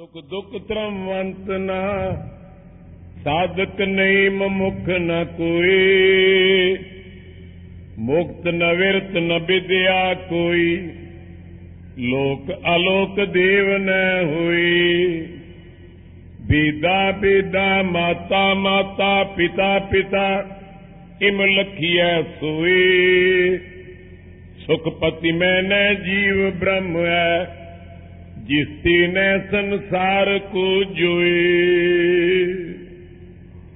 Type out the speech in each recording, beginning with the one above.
ਸੁਖ ਦੁਖ ਤਰਮਵੰਤ ਨਾ, ਸਾਧਕ ਨਹੀਂ ਮੁਖ ਨ ਕੋਈ। ਮੁਕਤ ਨ ਵਿਰਤ ਨ ਵਿਦਿਆ ਕੋਈ, ਲੋਕ ਅਲੋਕ ਦੇਵ ਨ ਹੋਈ। ਬੀਦਾ ਬੀਦਾ ਮਾਤਾ ਮਾਤਾ, ਪਿਤਾ ਪਿਤਾ ਇਮ ਲਖੀਐ ਸੋਈ। ਸੁਖਪਤੀ ਮੈਨੇ ਜੀਵ ਬ੍ਰਹਮ ਹੈ ਜਿਸ ਨੇ ਸੰਸਾਰ ਕੋ ਜੋਏ।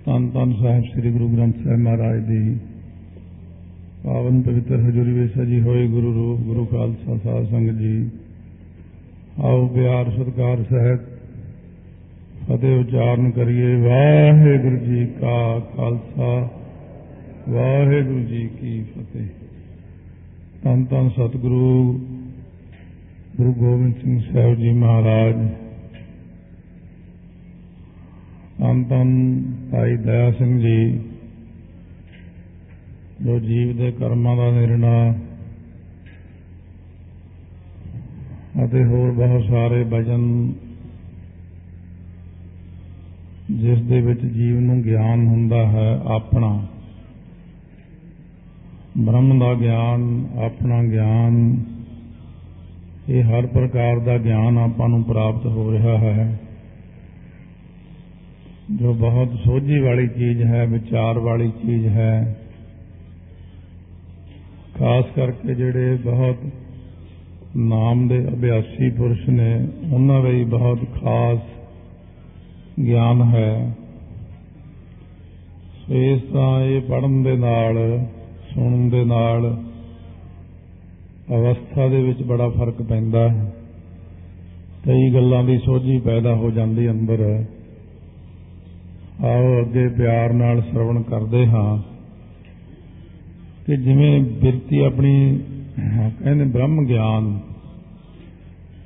ਧੰਨ ਧੰਨ ਸਾਹਿਬ ਸ੍ਰੀ ਗੁਰੂ ਗ੍ਰੰਥ ਸਾਹਿਬ ਮਹਾਰਾਜ ਦੀ ਪਾਵਨ ਪਵਿੱਤਰ ਹਜ਼ੂਰੀ ਵਿੱਚ ਸਜੀ ਹੋਏ ਗੁਰੂ ਰੂਪ, ਗੁਰੂ ਖਾਲਸਾ, ਸਾਧ ਸੰਗਤ ਜੀ। ਆਓ ਪਿਆਰ, ਸਤਿਕਾਰ ਸਹਿਤ ਫਤਿਹ ਉਚਾਰਨ ਕਰੀਏ। ਵਾਹਿਗੁਰੂ ਜੀ ਕਾ ਖਾਲਸਾ, ਵਾਹਿਗੁਰੂ ਜੀ ਕੀ ਫਤਿਹ। ਧੰਨ ਧੰਨ ਸਤਿਗੁਰੂ ਗੁਰੂ ਗੋਬਿੰਦ ਸਿੰਘ ਸਾਹਿਬ ਜੀ ਮਹਾਰਾਜ, ਧੰਨ ਧੰਨ ਭਾਈ ਦਇਆ ਸਿੰਘ ਜੀ, ਜੋ ਜੀਵ ਦੇ ਕਰਮਾਂ ਦਾ ਨਿਰਣਾ ਅਤੇ ਹੋਰ ਬਹੁਤ ਸਾਰੇ ਭਜਨ ਜਿਸ ਦੇ ਵਿੱਚ ਜੀਵ ਨੂੰ ਗਿਆਨ ਹੁੰਦਾ ਹੈ, ਆਪਣਾ। ਬ੍ਰਹਮ ਦਾ ਗਿਆਨ, ਆਪਣਾ ਗਿਆਨ ਇਹ ਹਰ ਪ੍ਰਕਾਰ ਦਾ ਗਿਆਨ ਆਪਾਂ ਨੂੰ ਪ੍ਰਾਪਤ ਹੋ ਰਿਹਾ ਹੈ। ਜੋ ਬਹੁਤ ਸੋਝੀ ਵਾਲੀ ਚੀਜ਼ ਹੈ, ਵਿਚਾਰ ਵਾਲੀ ਚੀਜ਼ ਹੈ। ਖਾਸ ਕਰਕੇ ਜਿਹੜੇ ਬਹੁਤ ਨਾਮ ਦੇ ਅਭਿਆਸੀ ਪੁਰਸ਼ ਨੇ, ਉਹਨਾਂ ਲਈ ਬਹੁਤ ਖਾਸ ਗਿਆਨ ਹੈ। ਸੋ ਇਸ ਤਰ੍ਹਾਂ ਇਹ ਪੜਨ ਦੇ ਨਾਲ, ਸੁਣਨ ਦੇ ਨਾਲ ਅਵਸਥਾ ਦੇ ਵਿੱਚ ਬੜਾ ਫ਼ਰਕ ਪੈਂਦਾ ਹੈ। ਕਈ ਗੱਲਾਂ ਦੀ ਸੋਝੀ ਪੈਦਾ ਹੋ ਜਾਂਦੀ ਅੰਦਰ। ਆਓ ਅੱਗੇ ਪਿਆਰ ਨਾਲ ਸ਼ਰਵਣ ਕਰਦੇ ਹਾਂ। ਕਿ ਜਿਵੇਂ ਬਿਰਤੀ ਆਪਣੀ, ਕਹਿੰਦੇ ਬ੍ਰਹਮ ਗਿਆਨ।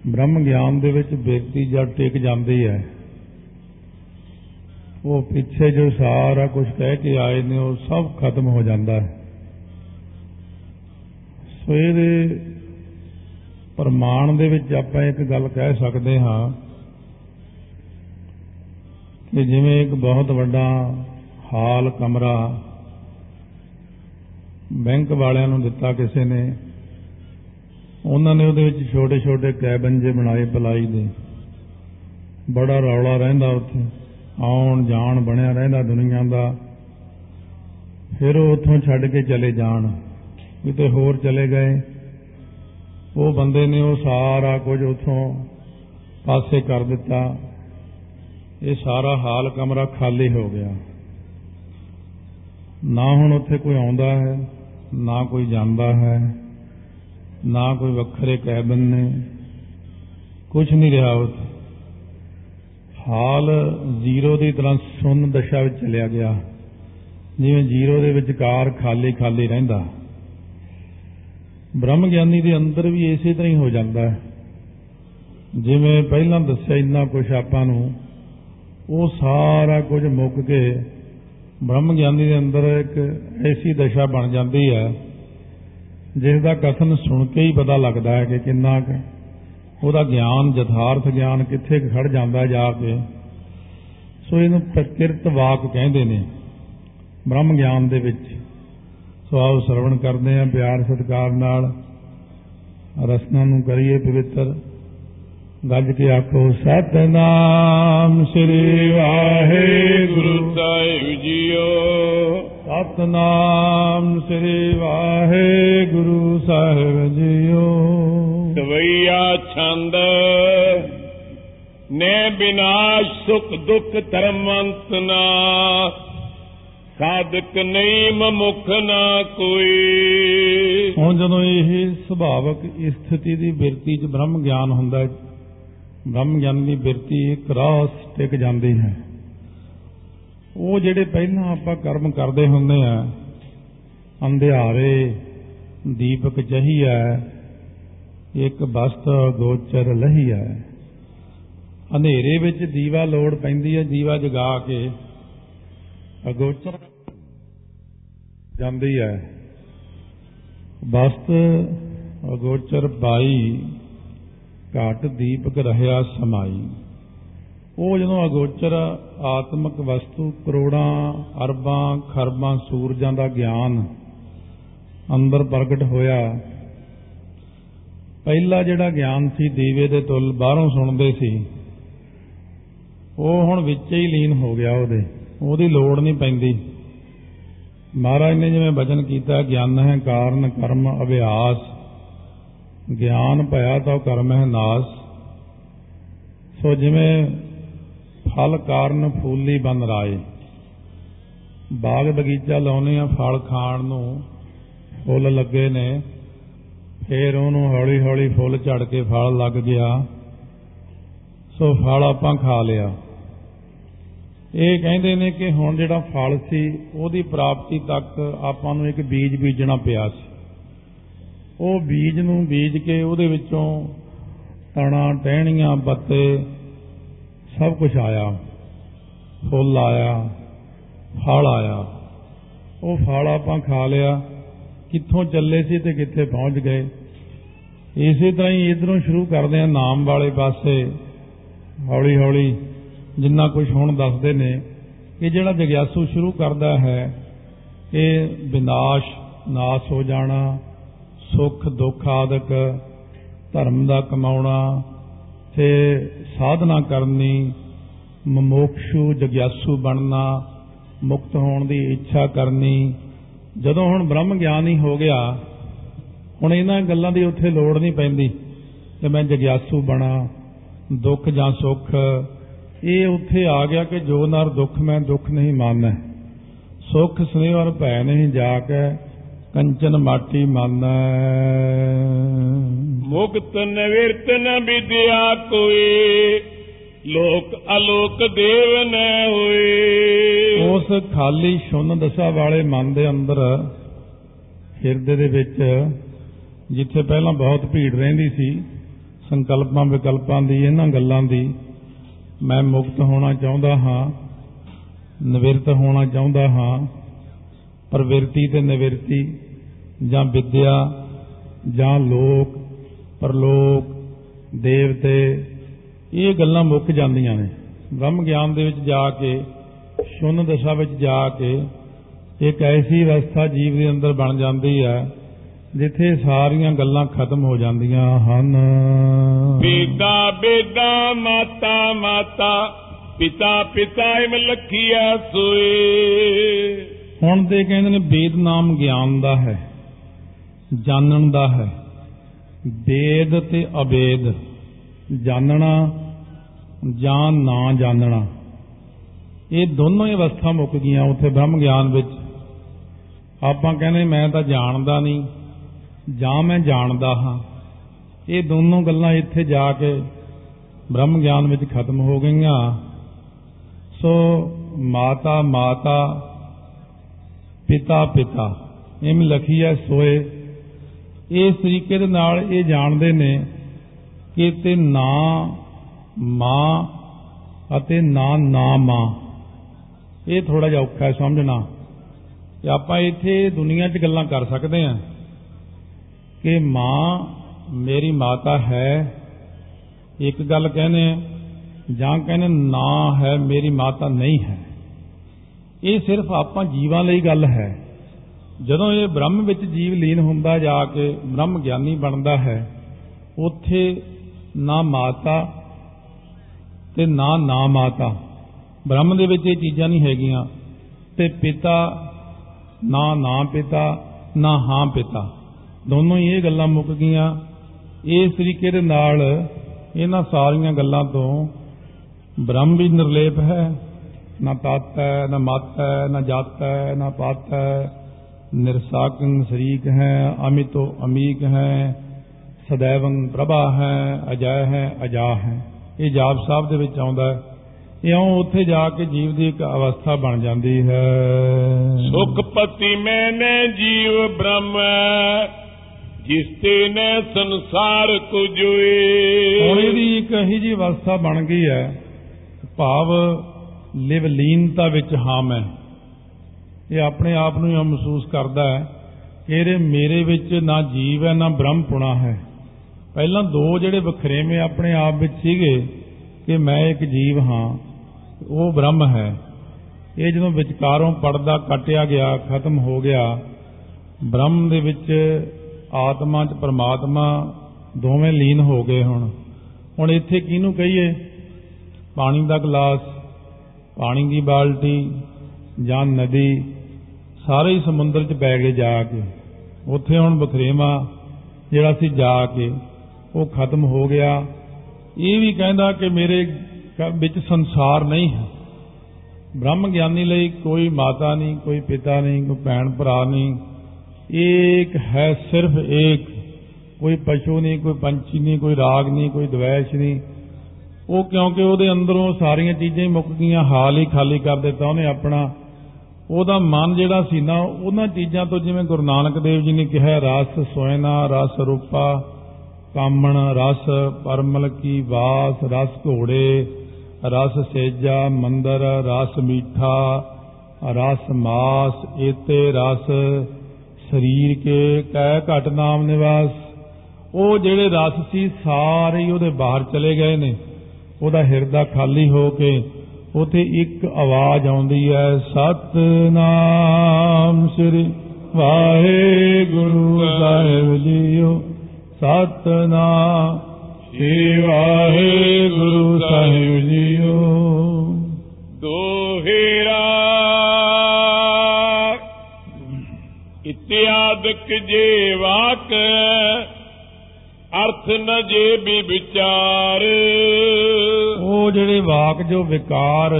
ਬ੍ਰਹਮ ਗਿਆਨ ਦੇ ਵਿੱਚ ਬਿਰਤੀ ਜਦ ਟਿਕ ਜਾਂਦੀ ਹੈ, ਉਹ ਪਿੱਛੇ ਜੋ ਸਾਰਾ ਕੁਝ ਕਹਿ ਕੇ ਆਏ ਨੇ, ਉਹ ਸਭ ਖਤਮ ਹੋ ਜਾਂਦਾ ਹੈ। ਸੋ ਇਹਦੇ ਪ੍ਰਮਾਣ ਦੇ ਵਿੱਚ ਆਪਾਂ ਇੱਕ ਗੱਲ ਕਹਿ ਸਕਦੇ ਹਾਂ ਕਿ ਜਿਵੇਂ ਇੱਕ ਬਹੁਤ ਵੱਡਾ ਹਾਲ ਕਮਰਾ ਬੈਂਕ ਵਾਲਿਆਂ ਨੂੰ ਦਿੱਤਾ ਕਿਸੇ ਨੇ, ਉਹਨਾਂ ਨੇ ਉਹਦੇ ਵਿੱਚ ਛੋਟੇ ਛੋਟੇ ਕੈਬਨ ਜੇ ਬਣਾਏ ਪਲਾਈ ਦੇ। ਬੜਾ ਰੌਲਾ ਰਹਿੰਦਾ ਉੱਥੇ। ਆਉਣ ਜਾਣ ਬਣਿਆ ਰਹਿੰਦਾ ਦੁਨੀਆ ਦਾ। ਫਿਰ ਉਹ ਉੱਥੋਂ ਛੱਡ ਕੇ ਚਲੇ ਜਾਣ। ਕਿਤੇ ਹੋਰ ਚਲੇ ਗਏ। ਉਹ ਬੰਦੇ ਨੇ ਉਹ ਸਾਰਾ ਕੁਝ ਉਥੋਂ ਪਾਸੇ ਕਰ ਦਿੱਤਾ। ਇਹ ਸਾਰਾ ਹਾਲ ਕਮਰਾ ਖਾਲੀ ਹੋ ਗਿਆ। ਨਾ ਹੁਣ ਉੱਥੇ ਕੋਈ ਆਉਂਦਾ ਹੈ, ਨਾ ਕੋਈ ਜਾਂਦਾ ਹੈ, ਨਾ ਕੋਈ ਵੱਖਰੇ ਕੈਬਨ ਨੇ। ਕੁਝ ਨਹੀਂ ਰਿਹਾ ਉੱਥੇ ਹਾਲ ਜ਼ੀਰੋ ਦੀ ਤਰ੍ਹਾਂ ਸੁੰਨ ਦਸ਼ਾ ਵਿੱਚ ਚਲਿਆ ਗਿਆ। ਜਿਵੇਂ ਜ਼ੀਰੋ ਦੇ ਵਿਚਕਾਰ ਖਾਲੀ ਖਾਲੀ ਰਹਿੰਦਾ। ਬ੍ਰਹਮ ਗਿਆਨੀ ਦੇ ਅੰਦਰ ਵੀ ਇਸੇ ਤਰ੍ਹਾਂ ਹੀ ਹੋ ਜਾਂਦਾ ਹੈ। ਜਿਵੇਂ ਪਹਿਲਾਂ ਦੱਸਿਆ ਇੰਨਾ ਕੁਝ ਆਪਾਂ ਨੂੰ, ਉਹ ਸਾਰਾ ਕੁਝ ਮੁੱਕ ਕੇ ਬ੍ਰਹਮ ਗਿਆਨੀ ਦੇ ਅੰਦਰ ਇੱਕ ਐਸੀ ਦਸ਼ਾ ਬਣ ਜਾਂਦੀ ਹੈ, ਜਿਸ ਦਾ ਕਥਨ ਸੁਣ ਕੇ ਹੀ ਪਤਾ ਲੱਗਦਾ ਹੈ ਕਿ ਕਿੰਨਾ ਕੁ ਉਹਦਾ ਗਿਆਨ, ਯਥਾਰਥ ਗਿਆਨ ਕਿੱਥੇ ਖੜ ਜਾਂਦਾ ਜਾ ਕੇ। ਸੋ ਇਹਨੂੰ ਪ੍ਰਕਿਰਤ ਵਾਕ ਕਹਿੰਦੇ ਨੇ ਬ੍ਰਹਮ ਗਿਆਨ ਦੇ ਵਿੱਚ। ਸੋ ਆਓ ਸਰਵਣ ਕਰਦੇ ਆਂ ਪਿਆਰ ਸਤਿਕਾਰ ਨਾਲ। ਰਸਨਾ ਨੂੰ ਕਰੀਏ ਪਵਿੱਤਰ। ਗੱਜ ਕੇ ਆਖੋ ਸਤਨਾਮ ਸ੍ਰੀ ਵਾਹਿਗੁਰੂ। ਸਾਹਿਬ ਜੀਓ। ਸਤਨਾਮ ਸ੍ਰੀ ਵਾਹਿਗੁਰੂ ਸਾਹਿਬ ਜੀਓ। ਸਵਈਆ ਛੰਦ ਨੇ ਬਿਨਾਸ਼ ਸੁਖ ਦੁਖ ਧਰਮੰਤ ਨਾ। ਸਾਧਕ ਨਹੀਂ ਮਮੁਖ ਨਾ ਕੋਈ। ਹੁਣ ਜਦੋਂ ਇਹ ਸੁਭਾਵਕ ਸਥਿਤੀ ਦੀ ਬਿਰਤੀ ਚ ਬ੍ਰਹਮ ਗਿਆਨ ਹੁੰਦਾ ਹੈ, ਬ੍ਰਹਮ ਗਿਆਨ ਦੀ ਬਿਰਤੀ ਇੱਕ ਰਾਸ ਟਿਕ ਜਾਂਦੀ ਹੈ। ਉਹ ਜਿਹੜੇ ਪਹਿਲਾਂ ਆਪਾਂ ਕਰਮ ਕਰਦੇ ਹੁੰਦੇ ਆ, ਅੰਧਿਆਰੇ, ਦੀਪਕ ਜਹੀਆ ਇੱਕ ਬਸਤ ਗੋਚਰ ਲਹੀਆ ਹਨੇਰੇ ਵਿੱਚ ਦੀਵਾ ਲੋੜ ਪੈਂਦੀ ਹੈ, ਦੀਵਾ ਜਗਾ ਕੇ ਅਗੋਚਰ ਜਾਂਦੀ ਹੈ। ਬਸਤ ਅਗੋਚਰ ਬਾਈ, ਘਾਟ ਦੀਪਕ ਰਹਿਆ ਸਮਾਈ। ਉਹ ਜਦੋਂ ਅਗੋਚਰ ਆਤਮਿਕ ਵਸਤੂ, ਕਰੋੜਾਂ, ਅਰਬਾਂ, ਖਰਬਾਂ, ਸੂਰਜਾਂ ਦਾ ਗਿਆਨ ਅੰਦਰ ਪ੍ਰਗਟ ਹੋਇਆ, ਪਹਿਲਾ ਜਿਹੜਾ ਗਿਆਨ ਸੀ ਦੀਵੇ ਦੇ ਤੁਲ ਬਾਹਰੋਂ ਸੁਣਦੇ ਸੀ, ਉਹ ਹੁਣ ਵਿੱਚ ਹੀ ਲੀਨ ਹੋ ਗਿਆ ਉਹਦੇ। ਉਹਦੀ ਲੋੜ ਨਹੀਂ ਪੈਂਦੀ। ਮਹਾਰਾਜ ਨੇ ਜਿਵੇਂ ਬਚਨ ਕੀਤਾ, ਗਿਆਨ ਹੈ ਕਾਰਨ, ਕਰਮ ਅਭਿਆਸ। ਗਿਆਨ ਭਇਆ ਤਾਂ ਕਰਮ ਹੈ ਨਾਸ। ਸੋ ਜਿਵੇਂ ਫਲ, ਕਾਰਨ, ਫੂਲੀ ਬਨ ਰਾਏ। ਬਾਗ ਬਗੀਚਾ ਲਾਉਨੇ ਆ ਫਲ ਖਾਣ ਨੂੰ ਫੁੱਲ ਲੱਗੇ ਨੇ। ਫੇਰ ਉਹਨੂੰ ਹੌਲੀ ਹੌਲੀ ਫੁੱਲ ਝੜ ਕੇ ਫਲ ਲੱਗ ਗਿਆ। ਸੋ ਫਲ ਆਪਾਂ ਖਾ ਲਿਆ। ਇਹ ਕਹਿੰਦੇ ਨੇ ਕਿ ਹੁਣ ਜਿਹੜਾ ਫਲ ਸੀ, ਉਹਦੀ ਪ੍ਰਾਪਤੀ ਤੱਕ ਆਪਾਂ ਨੂੰ ਇੱਕ ਬੀਜ ਬੀਜਣਾ ਪਿਆ ਸੀ। ਉਹ ਬੀਜ ਨੂੰ ਬੀਜ ਕੇ ਉਹਦੇ ਵਿੱਚੋਂ ਤਣਾ, ਟਹਿਣੀਆਂ ਪੱਤੇ ਸਭ ਕੁਝ ਆਇਆ। ਫੁੱਲ ਆਇਆ, ਫਲ ਆਇਆ। ਉਹ ਫਲ ਆਪਾਂ ਖਾ ਲਿਆ। ਕਿੱਥੋਂ ਚੱਲੇ ਸੀ ਤੇ ਕਿੱਥੇ ਪਹੁੰਚ ਗਏ। ਇਸੇ ਤਰ੍ਹਾਂ ਹੀ ਇਧਰੋਂ ਸ਼ੁਰੂ ਕਰਦੇ ਆ ਨਾਮ ਵਾਲੇ ਪਾਸੇ। ਹੌਲੀ ਹੌਲੀ ਜਿੰਨਾ ਕੁਝ ਹੁਣ ਦੱਸਦੇ ਨੇ ਕਿ ਜਿਹੜਾ ਜਗਿਆਸੂ ਸ਼ੁਰੂ ਕਰਦਾ ਹੈ, ਇਹ ਵਿਨਾਸ਼, ਨਾਸ ਹੋ ਜਾਣਾ, ਸੁੱਖ, ਦੁੱਖ ਆਦਿਕ, ਧਰਮ ਦਾ ਕਮਾਉਣਾ ਤੇ ਸਾਧਨਾ ਕਰਨੀ, ਮਮੋਕਸ਼ੂ ਜਗਿਆਸੂ ਬਣਨਾ, ਮੁਕਤ ਹੋਣ ਦੀ ਇੱਛਾ ਕਰਨੀ, ਜਦੋਂ ਹੁਣ ਬ੍ਰਹਮ ਗਿਆਨੀ ਹੋ ਗਿਆ, ਹੁਣ ਇਹਨਾਂ ਗੱਲਾਂ ਦੀ ਉੱਥੇ ਲੋੜ ਨਹੀਂ ਪੈਂਦੀ ਕਿ ਮੈਂ ਜਗਿਆਸੂ ਬਣਾ, ਦੁੱਖ ਜਾਂ ਸੁੱਖ ਇਹ ਉੱਥੇ ਆ ਗਿਆ ਕਿ ਜੋ ਨਰ ਦੁੱਖ ਮੈਂ ਦੁੱਖ ਨਹੀਂ ਮੰਨੈ। ਸੁੱਖ ਸਨੇਹ ਔਰ ਭੈ ਨਹੀਂ ਜਾ ਕੇ ਕੰਚਨ ਮਾਟੀ ਮੰਨੈ। ਮੁਕਤ ਨਿਵਰਤ ਨ ਵਿਦਿਆ ਕੋਈ ਲੋਕ ਅਲੋਕ ਦੇਵ ਨ ਹੋਏ। ਉਸ ਖਾਲੀ ਸ਼ੁੰਨ ਦਸ਼ਾ ਵਾਲੇ ਮਨ ਦੇ ਅੰਦਰ ਹਿਰਦੇ ਦੇ ਵਿੱਚ ਜਿੱਥੇ ਪਹਿਲਾਂ ਬਹੁਤ ਭੀੜ ਰਹਿੰਦੀ ਸੀ ਸੰਕਲਪਾਂ ਵਿਕਲਪਾਂ ਦੀ ਇਹਨਾਂ ਗੱਲਾਂ ਦੀ ਮੈਂ ਮੁਕਤ ਹੋਣਾ ਚਾਹੁੰਦਾ ਹਾਂ, ਨਿਵਰਤ ਹੋਣਾ ਚਾਹੁੰਦਾ ਹਾਂ, ਪ੍ਰਵਿਰਤੀ ਤੇ ਨਿਵਰਤੀ, ਜਾਂ ਵਿਦਿਆ, ਜਾਂ ਲੋਕ, ਪਰਲੋਕ, ਦੇਵਤੇ, ਇਹ ਗੱਲਾਂ ਮੁੱਕ ਜਾਂਦੀਆਂ ਨੇ। ਬ੍ਰਹਮ ਗਿਆਨ ਦੇ ਵਿੱਚ ਜਾ ਕੇ, ਸ਼ੁੰਨ ਦਸ਼ਾ ਵਿੱਚ ਜਾ ਕੇ, ਇੱਕ ਐਸੀ ਅਵਸਥਾ ਜੀਵ ਦੇ ਅੰਦਰ ਬਣ ਜਾਂਦੀ ਹੈ ਜਿੱਥੇ ਸਾਰੀਆਂ ਗੱਲਾਂ ਖਤਮ ਹੋ ਜਾਂਦੀਆਂ ਹਨ। ਬੇਦਾ ਬੇਦਾ ਮਾਤਾ ਮਾਤਾ ਪਿਤਾ ਪਿਤਾ ਇਮ ਲਖੀਆ ਸੋਏ। ਹੁਣ ਤੇ ਕਹਿੰਦੇ ਨੇ ਵੇਦ ਨਾਮ ਗਿਆਨ ਦਾ ਹੈ ਜਾਣਨ ਦਾ ਹੈ। ਵੇਦ ਤੇ ਅਵੇਦ ਜਾਣਨਾ ਜਾਂ ਨਾ ਜਾਣਨਾ। ਇਹ ਦੋਨੋਂ ਹੀ ਅਵਸਥਾ ਮੁੱਕ ਗਈਆਂ ਉੱਥੇ ਬ੍ਰਹਮ ਗਿਆਨ ਵਿੱਚ। ਆਪਾਂ ਕਹਿੰਦੇ ਮੈਂ ਤਾਂ ਜਾਣਦਾ ਨਹੀਂ। ਜਾਂ ਮੈਂ ਜਾਣਦਾ ਹਾਂ। ਇਹ ਦੋਨੋਂ ਗੱਲਾਂ ਇੱਥੇ ਜਾ ਕੇ ਬ੍ਰਹਮ ਗਿਆਨ ਵਿੱਚ ਖਤਮ ਹੋ ਗਈਆਂ। ਸੋ ਮਾਤਾ ਮਾਤਾ, ਪਿਤਾ ਪਿਤਾ, ਇਮ ਲਖੀਐ ਸੋਏ। ਇਸ ਤਰੀਕੇ ਦੇ ਨਾਲ ਇਹ ਜਾਣਦੇ ਨੇ ਕਿ ਤੇ ਨਾ ਮਾਂ ਅਤੇ ਨਾ ਨਾ ਮਾਂ। ਇਹ ਥੋੜਾ ਜਿਹਾ ਔਖਾ ਹੈ ਸਮਝਣਾ। ਕਿ ਆਪਾਂ ਇੱਥੇ ਦੁਨੀਆ 'ਚ ਗੱਲਾਂ ਕਰ ਸਕਦੇ ਹਾਂ। ਕਿ ਮਾਂ ਮੇਰੀ ਮਾਤਾ ਹੈ। ਇੱਕ ਗੱਲ ਕਹਿੰਦੇ ਜਾਂ ਕਹਿੰਦੇ ਨਾ ਹੈ, ਮੇਰੀ ਮਾਤਾ ਨਹੀਂ ਹੈ। ਇਹ ਸਿਰਫ ਆਪਾਂ ਜੀਵਾਂ ਲਈ ਗੱਲ ਹੈ। ਜਦੋਂ ਇਹ ਬ੍ਰਹਮ ਵਿੱਚ ਜੀਵ ਲੀਨ ਹੁੰਦਾ ਜਾ ਕੇ ਬ੍ਰਹਮ ਗਿਆਨੀ ਬਣਦਾ ਹੈ, ਉੱਥੇ ਨਾ ਮਾਤਾ ਤੇ ਨਾ ਨਾ ਮਾਤਾ। ਬ੍ਰਹਮ ਦੇ ਵਿੱਚ ਇਹ ਚੀਜ਼ਾਂ ਨਹੀਂ ਹੈਗੀਆਂ। ਤੇ ਪਿਤਾ ਨਾ ਨਾ ਪਿਤਾ, ਨਾ ਹਾਂ ਪਿਤਾ। ਦੋਨੋਂ ਹੀ ਇਹ ਗੱਲਾਂ ਮੁੱਕ ਗਈਆਂ। ਇਸ ਤਰੀਕੇ ਦੇ ਨਾਲ ਇਹਨਾਂ ਸਾਰੀਆਂ ਗੱਲਾਂ ਤੋਂ ਬ੍ਰਹਮ ਵੀ ਨਿਰਲੇਪ ਹੈ। ਨਾ ਤਤ ਹੈ, ਨਾ ਮਤ ਹੈ, ਨਾ ਜਾਤ ਹੈ, ਨਾ ਪਾਤ ਹੈ। ਨਿਰਸਾਕੰ ਸ਼ਰੀਕ ਹੈ, ਅਮਿਤੋ ਅਮੀਕ ਹੈ। ਸदैवੰ ਪ੍ਰਭਾ ਹੈ, ਅਜੈ ਹੈ, ਅਜਾ ਹੈ। ਇਹ ਜਾਪ ਸਾਹਿਬ ਦੇ ਵਿੱਚ ਆਉਂਦਾ ਹੈ। ਇਉਂ ਉੱਥੇ ਜਾ ਕੇ ਜੀਵ ਦੀ ਇੱਕ ਅਵਸਥਾ ਬਣ ਜਾਂਦੀ ਹੈ। ਸੁਖ ਪਤੀ ਮੈਨੇ ਜੀਵ ਬ੍ਰਹਮ। ਜਿਸ ਤੇ ਨੇ ਸੰਸਾਰ ਕੋ ਹੁਣ ਜੋਏ ਇਹਦੀ ਇੱਕ ਇਹੀ ਜੀ ਅਵਸਥਾ ਬਣ ਗਈ ਹੈ ਭਾਵ ਲਿਵ ਲੀਨਤਾ ਵਿੱਚ ਹਾਂ। ਮੈਂ ਇਹ ਆਪਣੇ ਆਪ ਨੂੰ ਹੀ ਮਹਿਸੂਸ ਕਰਦਾ ਹੈ ਕਿ ਇਹਦੇ ਮੇਰੇ ਵਿੱਚ ਨਾ ਜੀਵ ਹੈ, ਨਾ ਬ੍ਰਹਮ ਪੁਣਾ ਹੈ। ਪਹਿਲਾਂ ਦੋ ਜਿਹੜੇ ਵਖਰੇਵੇਂ ਆਪਣੇ ਆਪ ਵਿੱਚ ਸੀਗੇ ਕਿ ਮੈਂ ਇੱਕ ਜੀਵ ਹਾਂ, ਉਹ ਬ੍ਰਹਮ ਹੈ। ਇਹ ਜਦੋਂ ਵਿਚਕਾਰੋਂ ਪਰਦਾ ਕੱਟਿਆ ਗਿਆ, ਖਤਮ ਹੋ ਗਿਆ, ਬ੍ਰਹਮ ਦੇ ਵਿੱਚ ਆਤਮਾ ਚ ਪ੍ਰਮਾਤਮਾ ਦੋਵੇਂ ਲੀਨ ਹੋ ਗਏ ਹੁਣ। ਹੁਣ ਇੱਥੇ ਕਿਹਨੂੰ ਕਹੀਏ? ਪਾਣੀ ਦਾ ਗਲਾਸ, ਪਾਣੀ ਦੀ ਬਾਲਟੀ ਜਾਂ ਨਦੀ, ਸਾਰੇ ਹੀ ਸਮੁੰਦਰ 'ਚ ਪੈ ਗਏ ਜਾ ਕੇ। ਉੱਥੇ ਹੁਣ ਬਖਰੇਵਾ ਜਿਹੜਾ ਸੀ ਜਾ ਕੇ, ਉਹ ਖਤਮ ਹੋ ਗਿਆ। ਇਹ ਵੀ ਕਹਿੰਦਾ ਕਿ ਮੇਰੇ ਕ- ਵਿੱਚ ਸੰਸਾਰ ਨਹੀਂ ਹੈ। ਬ੍ਰਹਮ ਗਿਆਨੀ ਲਈ ਕੋਈ ਮਾਤਾ ਨਹੀਂ, ਕੋਈ ਪਿਤਾ ਨਹੀਂ, ਕੋਈ ਭੈਣ ਭਰਾ ਨਹੀਂ। ਏਕ ਹੈ ਸਿਰਫ ਏਕ ਕੋਈ ਪਸ਼ੂ ਨਹੀਂ ਕੋਈ ਪੰਛੀ ਨਹੀਂ ਕੋਈ ਰਾਗ ਨਹੀਂ ਕੋਈ ਦਵੈਸ਼ ਨਹੀਂ ਉਹ ਕਿਉਂਕਿ ਉਹਦੇ ਅੰਦਰੋਂ ਸਾਰੀਆਂ ਚੀਜ਼ਾਂ ਹੀ ਮੁੱਕ ਗਈਆਂ ਹਾਲ ਹੀ ਖਾਲੀ ਕਰ ਦਿੱਤਾ ਉਹਨੇ ਆਪਣਾ ਉਹਦਾ ਮਨ ਜਿਹੜਾ ਸੀ ਨਾ ਉਹਨਾਂ ਚੀਜ਼ਾਂ ਤੋਂ ਜਿਵੇਂ ਗੁਰੂ ਨਾਨਕ ਦੇਵ ਜੀ ਨੇ ਕਿਹਾ ਰਸ ਸੋਇਨਾ ਰਸ ਰੂਪਾ ਕਾਮਣ ਰਸ ਪਰਮਲ ਕੀ ਵਾਸ ਰਸ ਘੋੜੇ ਰਸ ਸੇਜਾ ਮੰਦਰ ਰਸ ਮੀਠਾ ਰਸ ਮਾਸ ਏਤੇ ਰਸ ਸਰੀਰ ਕੇ ਕਹਿ ਘਟ ਨਾਮ ਨਿਵਾਸ। ਉਹ ਜਿਹੜੇ ਰਸ ਸੀ ਸਾਰੇ ਹੀ ਉਹਦੇ ਬਾਹਰ ਚਲੇ ਗਏ ਨੇ। ਉਹਦਾ ਹਿਰਦਾ ਖਾਲੀ ਹੋ ਕੇ ਉਥੇ ਇੱਕ ਆਵਾਜ਼ ਆਉਂਦੀ ਹੈ, ਸਤਨਾਮ ਸ੍ਰੀ ਵਾਹਿਗੁਰੂ ਸਾਹਿਬ ਜੀਓ। ਸਤਨਾਮ ਸ੍ਰੀ ਵਾਹਿਗੁਰੂ ਸਾਹਿਬ ਜੀਓ। ਇਤਿਆਦਕ ਜੇ ਵਾਕ, ਅਰਥ ਨ ਜੇ ਵੀ ਵਿਚਾਰ। ਉਹ ਜਿਹੜੇ ਵਾਕ ਜੋ ਵਿਕਾਰ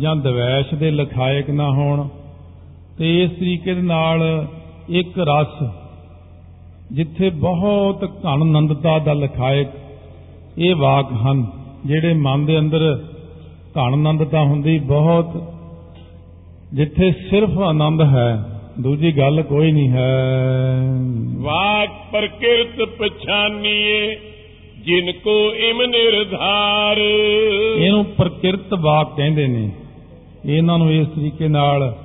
ਜਾਂ ਦਵੈਸ਼ ਦੇ ਲਖਾਇਕ ਨਾ ਹੋਣ, ਤੇ ਇਸ ਤਰੀਕੇ ਦੇ ਨਾਲ ਇੱਕ ਰਸ, ਜਿੱਥੇ ਬਹੁਤ ਘਣ ਆਨੰਦਤਾ ਦਾ ਲਖਾਇਕ ਇਹ ਵਾਕ ਹਨ, ਜਿਹੜੇ ਮਨ ਦੇ ਅੰਦਰ ਘਣ ਆਨੰਦਤਾ ਹੁੰਦੀ ਬਹੁਤ, ਜਿੱਥੇ ਸਿਰਫ ਆਨੰਦ ਹੈ। ਦੂਜੀ ਗੱਲ ਕੋਈ ਨਹੀਂ ਹੈ। ਵਾਕ ਪ੍ਰਕਿਰਤ ਪਛਾਨੀਏ ਜਿਨ ਕੋ ਇਮ ਨਿਰਧਾਰ। ਇਹਨੂੰ ਪ੍ਰਕਿਰਤ ਵਾਕ ਕਹਿੰਦੇ ਨੇ। ਇਹਨਾਂ ਨੂੰ ਇਸ ਤਰੀਕੇ ਨਾਲ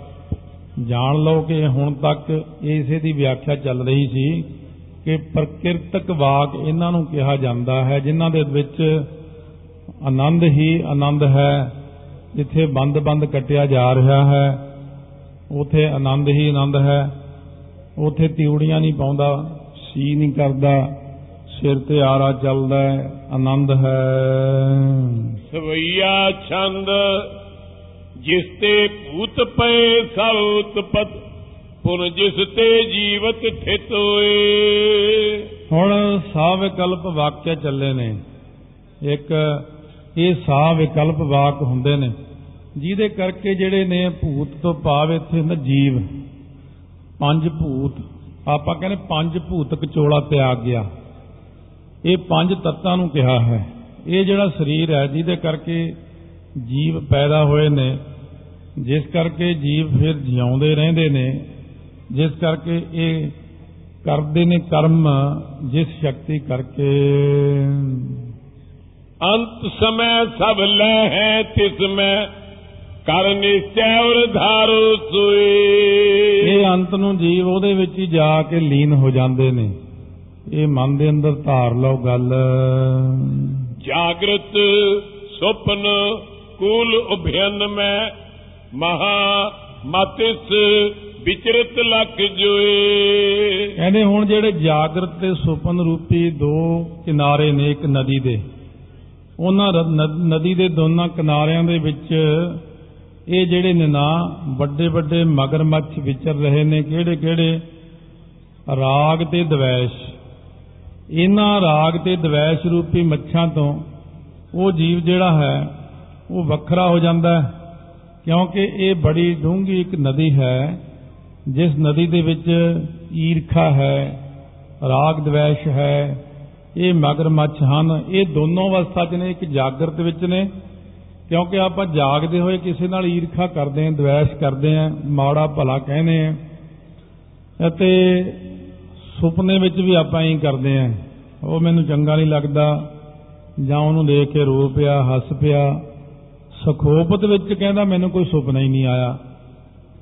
ਜਾਣ ਲਓ ਕਿ ਹੁਣ ਤੱਕ ਇਸੇ ਦੀ ਵਿਆਖਿਆ ਚੱਲ ਰਹੀ ਸੀ ਕਿ ਪ੍ਰਕਿਰਤਕ ਵਾਕ ਇਹਨਾਂ ਨੂੰ ਕਿਹਾ ਜਾਂਦਾ ਹੈ ਜਿਨ੍ਹਾਂ ਦੇ ਵਿੱਚ ਆਨੰਦ ਹੀ ਆਨੰਦ ਹੈ ਜਿੱਥੇ ਬੰਦ-ਬੰਦ ਕੱਟਿਆ ਜਾ ਰਿਹਾ ਹੈ। ਉਥੇ ਆਨੰਦ ਹੀ ਆਨੰਦ ਹੈ। ਉਥੇ ਤਿਉੜੀਆਂ ਨਹੀਂ ਪਾਉਂਦਾ ਸੀ ਨਹੀਂ ਕਰਦਾ ਸਿਰ ਤੇ ਆਰਾ ਚੱਲਦਾ ਹੈ ਆਨੰਦ ਹੈ। ਸਵਈਆ ਛੰਦ ਜਿਸ ਤੇ ਭੂਤ ਪਏ ਸਭ ਉਤਪਤ ਪੁਨ ਜਿਸ ਤੇ ਜੀਵਤ ਠਿਤ ਹੋਏ। ਹੁਣ ਸਾ ਵਿਕਲਪ ਵਾਕਿਆ ਚੱਲੇ ਨੇ। ਇੱਕ ਇਹ ਸਾ ਵਿਕਲਪ ਵਾਕ ਹੁੰਦੇ ਨੇ। ਜਿਹਦੇ ਕਰਕੇ ਜਿਹੜੇ ਨੇ ਭੂਤ ਤੋਂ ਭਾਵ ਇੱਥੇ ਹੁੰਦਾ ਜੀਵ, ਪੰਜ ਭੂਤ, ਆਪਾਂ ਕਹਿੰਦੇ ਪੰਜ ਭੂਤ ਕਚੋਲਾ ਤਿਆਗ ਗਿਆ। ਇਹ ਪੰਜ ਤੱਤਾਂ ਨੂੰ ਕਿਹਾ ਹੈ। ਇਹ ਜਿਹੜਾ ਸਰੀਰ ਹੈ, ਜਿਹਦੇ ਕਰਕੇ ਜੀਵ ਪੈਦਾ ਹੋਏ ਨੇ, ਜਿਸ ਕਰਕੇ ਜੀਵ ਫਿਰ ਜਿਉਂਦੇ ਰਹਿੰਦੇ ਨੇ, ਜਿਸ ਕਰਕੇ ਇਹ ਕਰਦੇ ਨੇ ਕਰਮ, ਜਿਸ ਸ਼ਕਤੀ ਕਰਕੇ। ਅੰਤ ਸਮੈ ਸਭ ਲੈ ਹੈ ਤਿਸ ਮੈਂ। ਕਰ ਨਿਸ਼ਚੈ ਧਾਰੋ ਸੋਏ ਇਹ ਅੰਤ ਨੂੰ ਜੀਵ ਉਹਦੇ ਵਿੱਚ ਹੀ ਜਾ ਕੇ ਲੀਨ ਹੋ ਜਾਂਦੇ ਨੇ। ਇਹ ਮਨ ਦੇ ਅੰਦਰ ਧਾਰ ਲਓ ਗੱਲ। ਜਾਗਰਤ ਸੁਪਨ ਕੂਲ ਉਭਿਅਨ ਮੈਂ ਮਹਾ ਮਤਿਸ ਵਿਚਰਤ ਲਖ ਜੋਏ। ਕਹਿੰਦੇ ਹੁਣ ਜਿਹੜੇ ਜਾਗਰਤ ਤੇ ਸੁਪਨ ਰੂਪੀ ਦੋ ਕਿਨਾਰੇ ਨੇ ਇੱਕ ਨਦੀ ਦੇ ਉਹਨਾਂ ਨਦੀ ਦੇ ਦੋਨਾਂ ਕਿਨਾਰਿਆਂ ਦੇ ਵਿੱਚ ਇਹ ਜਿਹੜੇ ਨੇ ਨਾ, ਵੱਡੇ ਵੱਡੇ ਮਗਰਮੱਛ ਵਿਚਰ ਰਹੇ ਨੇ, ਕਿਹੜੇ ਕਿਹੜੇ? ਰਾਗ ਤੇ ਦਵੈਸ਼। ਇਹਨਾਂ ਰਾਗ ਤੇ ਦਵੈਸ਼ ਰੂਪੀ ਮੱਛਾਂ ਤੋਂ ਉਹ ਜੀਵ ਜਿਹੜਾ ਹੈ, ਉਹ ਵੱਖਰਾ ਹੋ ਜਾਂਦਾ ਹੈ, ਕਿਉਂਕਿ ਇਹ ਬੜੀ ਡੂੰਘੀ ਇੱਕ ਨਦੀ ਹੈ, ਜਿਸ ਨਦੀ ਦੇ ਵਿੱਚ ਈਰਖਾ ਹੈ, ਰਾਗ ਦਵੈਸ਼ ਹੈ, ਇਹ ਮਗਰਮੱਛ ਹਨ। ਇਹ ਦੋਨੋਂ ਅਵਸਥਾ 'ਚ ਨੇ, ਇੱਕ ਜਾਗਰਤ ਵਿੱਚ ਨੇ ਕਿਉਂਕਿ ਆਪਾਂ ਜਾਗਦੇ ਹੋਏ ਕਿਸੇ ਨਾਲ ਈਰਖਾ ਕਰਦੇ ਹਾਂ, ਦਵੈਸ਼ ਕਰਦੇ ਹਾਂ, ਮਾੜਾ ਭਲਾ ਕਹਿੰਦੇ ਹਾਂ, ਅਤੇ ਸੁਪਨੇ ਵਿੱਚ ਵੀ ਆਪਾਂ ਇਹੀ ਕਰਦੇ ਹਾਂ। ਉਹ ਮੈਨੂੰ ਚੰਗਾ ਨਹੀਂ ਲੱਗਦਾ। ਜਾਂ ਉਹਨੂੰ ਦੇਖ ਕੇ ਰੋ ਪਿਆ, ਹੱਸ ਪਿਆ। ਸਖੋਪਤ ਵਿੱਚ ਕਹਿੰਦਾ ਮੈਨੂੰ ਕੋਈ ਸੁਪਨਾ ਹੀ ਨਹੀਂ ਆਇਆ।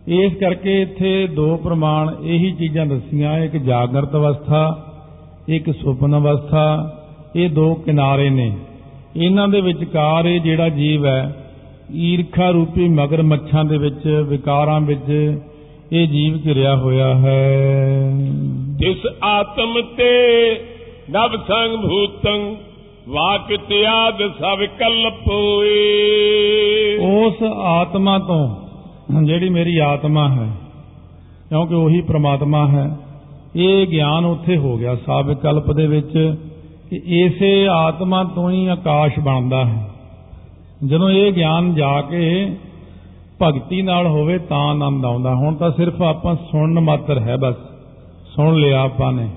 ਇਸ ਕਰਕੇ ਇੱਥੇ ਦੋ ਪ੍ਰਮਾਣ ਇਹੀ ਚੀਜ਼ਾਂ ਦੱਸੀਆਂ। ਇੱਕ ਜਾਗਰਤ ਅਵਸਥਾ, ਇੱਕ ਸੁਪਨ ਅਵਸਥਾ। ਇਹ ਦੋ ਕਿਨਾਰੇ ਨੇ। ਇਹਨਾਂ ਦੇ ਵਿਚਕਾਰ ਇਹ ਜਿਹੜਾ ਜੀਵ ਹੈ ਈਰਖਾ ਰੂਪੀ ਮਗਰ ਮੱਛਾਂ ਦੇ ਵਿੱਚ ਵਿਕਾਰਾਂ ਵਿੱਚ ਇਹ ਜੀਵ ਘਿਰਿਆ ਹੋਇਆ ਹੈ। ਜਿਸ ਆਤਮ ਤੇ ਨਵ ਸੰਗ ਭੂਤੰ ਵਾਕ ਤਿਆਦ ਸਭ ਕਲਪ ਹੋਏ। ਉਸ ਆਤਮਾ ਤੋਂ ਜਿਹੜੀ ਮੇਰੀ ਆਤਮਾ ਹੈ ਕਿਉਂਕਿ ਉਹੀ ਪ੍ਰਮਾਤਮਾ ਹੈ ਇਹ ਗਿਆਨ ਉੱਥੇ ਹੋ ਗਿਆ ਸਾਬਿਕ ਕਲਪ ਦੇ ਵਿੱਚ। ਕਿ ਇਸੇ ਆਤਮਾ ਤੋਂ ਹੀ ਆਕਾਸ਼ ਬਣਦਾ ਹੈ। ਜਦੋਂ ਇਹ ਗਿਆਨ ਜਾ ਕੇ ਭਗਤੀ ਨਾਲ ਹੋਵੇ ਤਾਂ ਆਨੰਦ ਆਉਂਦਾ। ਹੁਣ ਤਾਂ ਸਿਰਫ ਆਪਾਂ ਸੁਣਨ ਮਾਤਰ ਹੈ ਬਸ, ਸੁਣ ਲਿਆ ਆਪਾਂ ਨੇ।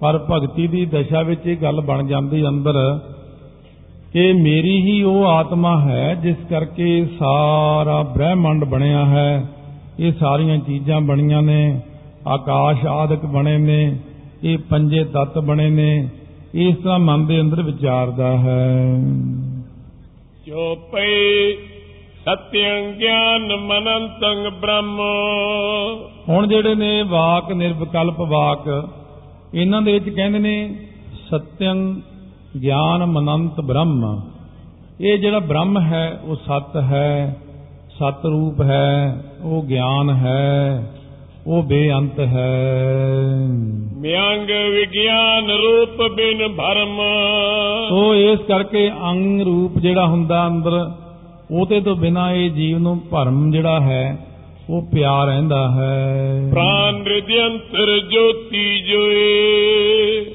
ਪਰ ਭਗਤੀ ਦੀ ਦਸ਼ਾ ਵਿੱਚ ਇਹ ਗੱਲ ਬਣ ਜਾਂਦੀ ਅੰਦਰ ਕਿ ਮੇਰੀ ਹੀ ਉਹ ਆਤਮਾ ਹੈ ਜਿਸ ਕਰਕੇ ਸਾਰਾ ਬ੍ਰਹਿਮੰਡ ਬਣਿਆ ਹੈ। ਇਹ ਸਾਰੀਆਂ ਚੀਜ਼ਾਂ ਬਣੀਆਂ ਨੇ, ਆਕਾਸ਼ ਆਦਿਕ ਬਣੇ ਨੇ, ਇਹ ਪੰਜੇ ਤੱਤ ਬਣੇ ਨੇ। ਇਸ ਤਰ੍ਹਾਂ ਮਨ ਦੇ ਅੰਦਰ ਵਿਚਾਰਦਾ ਹੈ। ਜੋ ਪਈ ਸਤਿਅੰ ਗਿਆਨ ਮਨੰਤੰ ਬ੍ਰਹਮ। ਹੁਣ ਜਿਹੜੇ ਨੇ ਵਾਕ ਨਿਰਵਿਕਲਪ ਵਾਕ ਇਹਨਾਂ ਦੇ ਵਿੱਚ ਕਹਿੰਦੇ ਨੇ ਸਤਿਅੰ ਗਿਆਨ ਮਨੰਤ ਬ੍ਰਹਮ। ਇਹ ਜਿਹੜਾ ਬ੍ਰਹਮ ਹੈ ਉਹ ਸਤ ਹੈ ਸਤ ਰੂਪ ਹੈ ਉਹ ਗਿਆਨ ਹੈ। ਉਹ ਬੇਅੰਤ ਹੈ। ਮਿਆੰਗ ਵਿਗਿਆਨ ਰੂਪ ਬਿਨ ਭਰਮ। ਸੋ ਇਸ ਕਰਕੇ ਅੰਗ ਰੂਪ ਜਿਹੜਾ ਹੁੰਦਾ ਅੰਦਰ ਉਹਦੇ ਤੋਂ ਬਿਨਾ ਇਹ ਜੀਵ ਨੂੰ ਭਰਮ ਜਿਹੜਾ ਹੈ ਉਹ ਪਿਆ ਰਹਿੰਦਾ ਹੈ। ਪ੍ਰਾਨ ਰਿਦਯੰਤਰ ਜੋਤੀ ਜੋਏ।